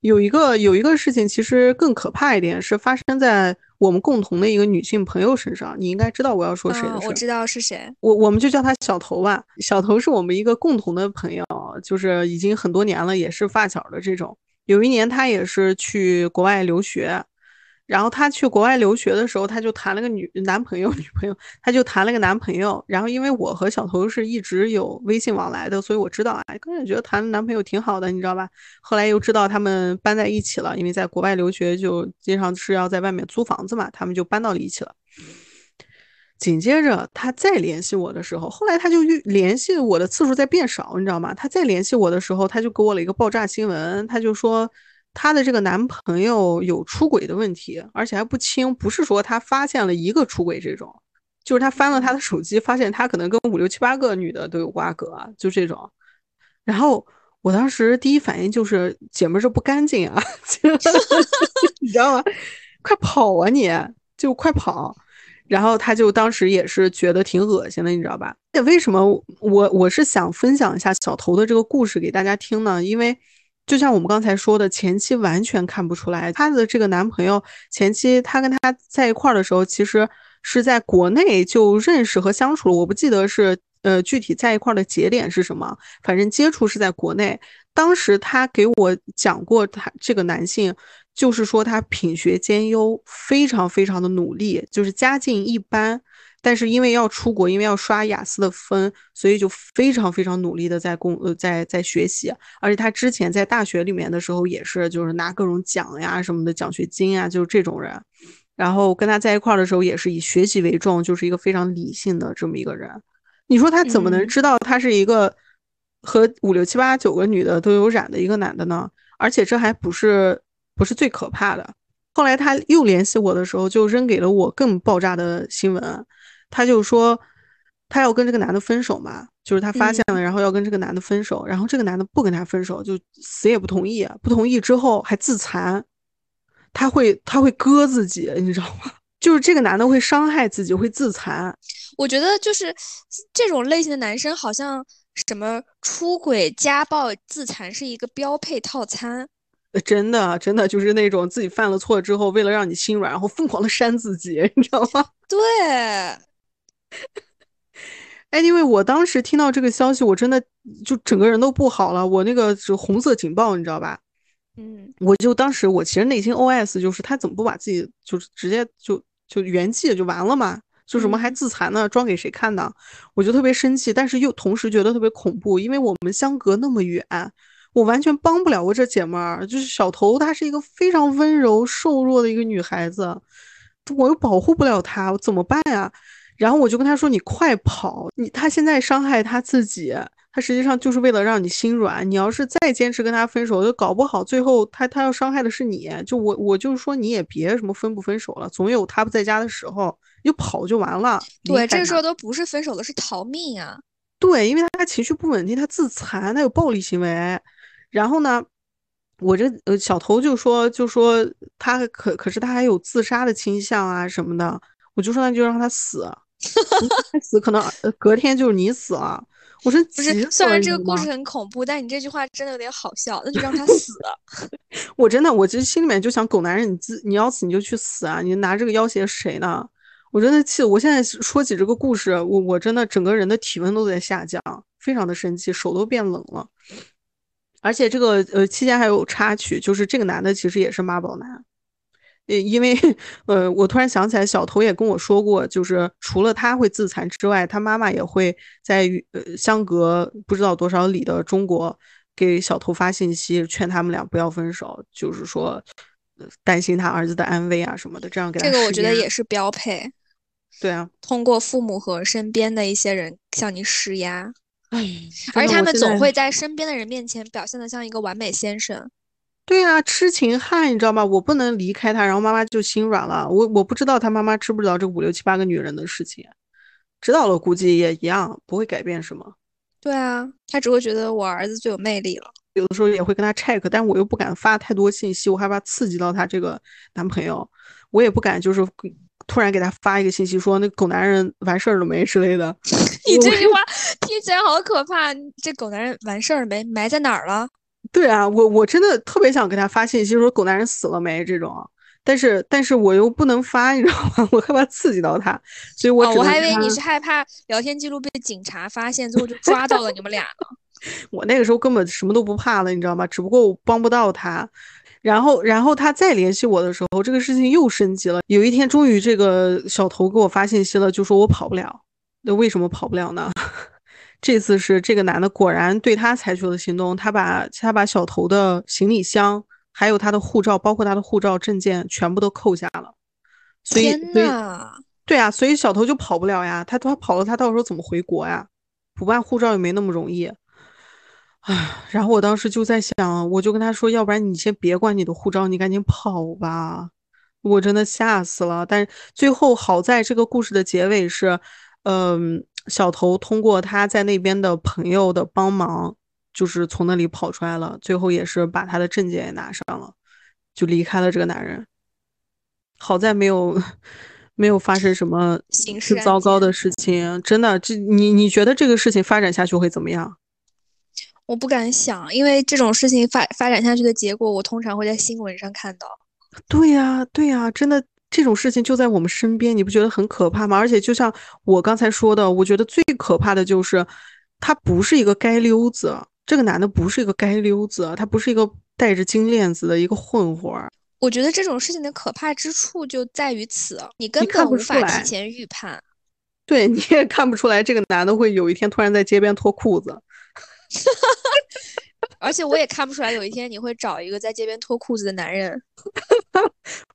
有一个有一个事情，其实更可怕一点，是发生在我们共同的一个女性朋友身上。你应该知道我要说谁的事。我知道是谁，我我们就叫他小头吧。小头是我们一个共同的朋友，就是已经很多年了，也是发小的这种。有一年他也是去国外留学。然后他去国外留学的时候，他就谈了个女 男朋友，女朋友，他就谈了个男朋友。然后因为我和小头是一直有微信往来的，所以我知道，哎，个人觉得谈男朋友挺好的，你知道吧？后来又知道他们搬在一起了，因为在国外留学就经常是要在外面租房子嘛，他们就搬到了一起了。紧接着他再联系我的时候，后来他就联系我的次数在变少，你知道吗？他再联系我的时候，他就给我了一个爆炸新闻，他就说。她的这个男朋友有出轨的问题，而且还不轻，不是说他发现了一个出轨这种，就是他翻了他的手机，发现他可能跟五六七八个女的都有瓜葛，就这种。然后我当时第一反应就是姐们儿这不干净啊，你知道吗？快跑啊你，就快跑！然后他就当时也是觉得挺恶心的，你知道吧？那为什么我我是想分享一下小头的这个故事给大家听呢？因为就像我们刚才说的，前期完全看不出来她的这个男朋友前期他跟他在一块儿的时候，其实是在国内就认识和相处了。我不记得是呃具体在一块儿的节点是什么，反正接触是在国内。当时他给我讲过，他这个男性。就是说他品学兼优，非常非常的努力，就是家境一般，但是因为要出国，因为要刷雅思的分，所以就非常非常努力的在工呃在在学习。而且他之前在大学里面的时候也是，就是拿各种奖呀什么的奖学金啊，就是这种人。然后跟他在一块儿的时候也是以学习为重，就是一个非常理性的这么一个人。你说他怎么能知道他是一个和五六七八九个女的都有染的一个男的呢？而且这还不是。不是最可怕的。后来他又联系我的时候，就扔给了我更爆炸的新闻。他就说他要跟这个男的分手嘛，就是他发现了，然后要跟这个男的分手。然后这个男的不跟他分手，就死也不同意。不同意之后还自残，他会他会割自己，你知道吗？就是这个男的会伤害自己，会自残。我觉得就是这种类型的男生，好像什么出轨、家暴、自残是一个标配套餐。真的，真的就是那种自己犯了错之后，为了让你心软，然后疯狂的扇自己，你知道吗？对。哎，因为我当时听到这个消息，我真的就整个人都不好了，我那个是红色警报，你知道吧？嗯。我就当时我其实内心 OS 就是他怎么不把自己就是直接就就圆寂就完了嘛？就什么还自残呢？装给谁看呢？我就特别生气，但是又同时觉得特别恐怖，因为我们相隔那么远。我完全帮不了我这姐们儿，就是小头，她是一个非常温柔瘦弱的一个女孩子，我又保护不了她，我怎么办呀？然后我就跟她说：“你快跑！你她现在伤害她自己，她实际上就是为了让你心软。你要是再坚持跟她分手，就搞不好最后她她要伤害的是你。就我我就是说你也别什么分不分手了，总有她不在家的时候，就跑就完了。对，这个时候都不是分手了，是逃命啊！对，因为她情绪不稳定，她自残，她有暴力行为。”然后呢，我这呃小头就说就说他可可是他还有自杀的倾向啊什么的，我就说那就让他死，死可能隔天就是你死了。我说不是，虽然这个故事很恐怖，但你这句话真的有点好笑，那就让他死。我真的，我其实心里面就想，狗男人，你自你要死你就去死啊！你拿这个要挟谁呢？我真的气，我现在说起这个故事，我我真的整个人的体温都在下降，非常的生气，手都变冷了。而且这个呃期间还有插曲，就是这个男的其实也是妈宝男，呃，因为呃我突然想起来，小头也跟我说过，就是除了他会自残之外，他妈妈也会在呃相隔不知道多少里的中国给小头发信息，劝他们俩不要分手，就是说呃担心他儿子的安危啊什么的，这样给他。这个我觉得也是标配。对啊，通过父母和身边的一些人向你施压。而他们总会在身边的人面前表现的像一个完美先生。对啊，痴情汉，你知道吗？我不能离开他，然后妈妈就心软了。我我不知道他妈妈知不知道这五六七八个女人的事情，知道了估计也一样，不会改变什么。对啊，他只会觉得我儿子最有魅力了。有的时候也会跟他 check，但我又不敢发太多信息，我害怕刺激到他这个男朋友，我也不敢就是。突然给他发一个信息，说那狗男人完事儿了没之类的。你这句话 听起来好可怕。这狗男人完事儿了没？埋在哪儿了？对啊，我我真的特别想给他发信息，说狗男人死了没这种。但是但是我又不能发，你知道吗？我害怕刺激到他，所以我我还以为你是害怕聊天记录被警察发现，最后就抓到了你们俩呢。我那个时候根本什么都不怕了，你知道吗？只不过我帮不到他。然后，然后他再联系我的时候，这个事情又升级了。有一天，终于这个小头给我发信息了，就说我跑不了。那为什么跑不了呢？这次是这个男的果然对他采取了行动，他把他把小头的行李箱，还有他的护照，包括他的护照证件，全部都扣下了。天呐！对啊，所以小头就跑不了呀。他他跑了，他到时候怎么回国呀？补办护照也没那么容易。唉，然后我当时就在想，我就跟他说，要不然你先别管你的护照，你赶紧跑吧。我真的吓死了。但是最后好在这个故事的结尾是，嗯，小头通过他在那边的朋友的帮忙，就是从那里跑出来了。最后也是把他的证件也拿上了，就离开了这个男人。好在没有没有发生什么是糟糕的事情。真的，这你你觉得这个事情发展下去会怎么样？我不敢想，因为这种事情发发展下去的结果，我通常会在新闻上看到。对呀，对呀，真的这种事情就在我们身边，你不觉得很可怕吗？而且就像我刚才说的，我觉得最可怕的就是他不是一个街溜子，这个男的不是一个街溜子，他不是一个带着金链子的一个混混。我觉得这种事情的可怕之处就在于此，你根本无法提前预判。对，你也看不出来这个男的会有一天突然在街边脱裤子。而且我也看不出来，有一天你会找一个在街边脱裤子的男人。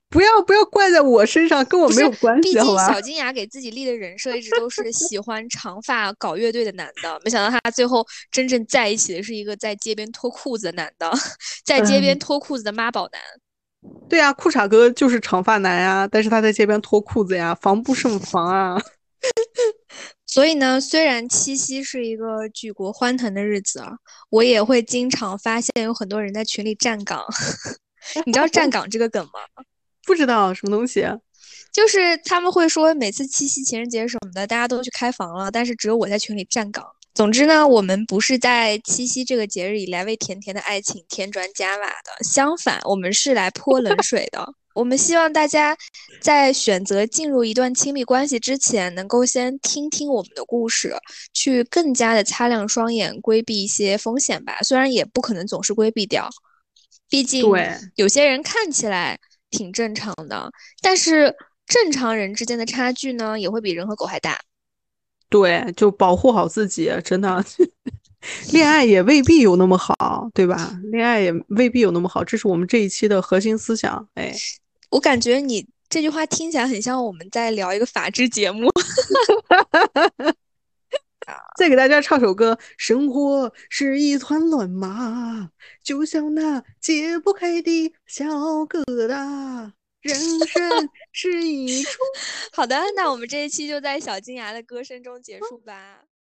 不要不要怪在我身上，跟我没有关系。毕竟小金牙给自己立的人设一直都是喜欢长发、搞乐队的男的。没想到他最后真正在一起的是一个在街边脱裤子的男的，在街边脱裤子的妈宝男。对呀，裤衩哥就是长发男呀，但是他在街边脱裤子呀，防不胜防啊。所以呢，虽然七夕是一个举国欢腾的日子啊，我也会经常发现有很多人在群里站岗。你知道站岗这个梗吗？不知道什么东西，就是他们会说每次七夕、情人节什么的，大家都去开房了，但是只有我在群里站岗。总之呢，我们不是在七夕这个节日里来为甜甜的爱情添砖加瓦的，相反，我们是来泼冷水的。我们希望大家在选择进入一段亲密关系之前，能够先听听我们的故事，去更加的擦亮双眼，规避一些风险吧。虽然也不可能总是规避掉，毕竟有些人看起来挺正常的，但是正常人之间的差距呢，也会比人和狗还大。对，就保护好自己，真的。恋爱也未必有那么好，对吧？恋爱也未必有那么好，这是我们这一期的核心思想。哎。我感觉你这句话听起来很像我们在聊一个法制节目。再给大家唱首歌：生活是一团乱麻，就像那解不开的小疙瘩。人生 是一出。好的，那我们这一期就在小金牙的歌声中结束吧。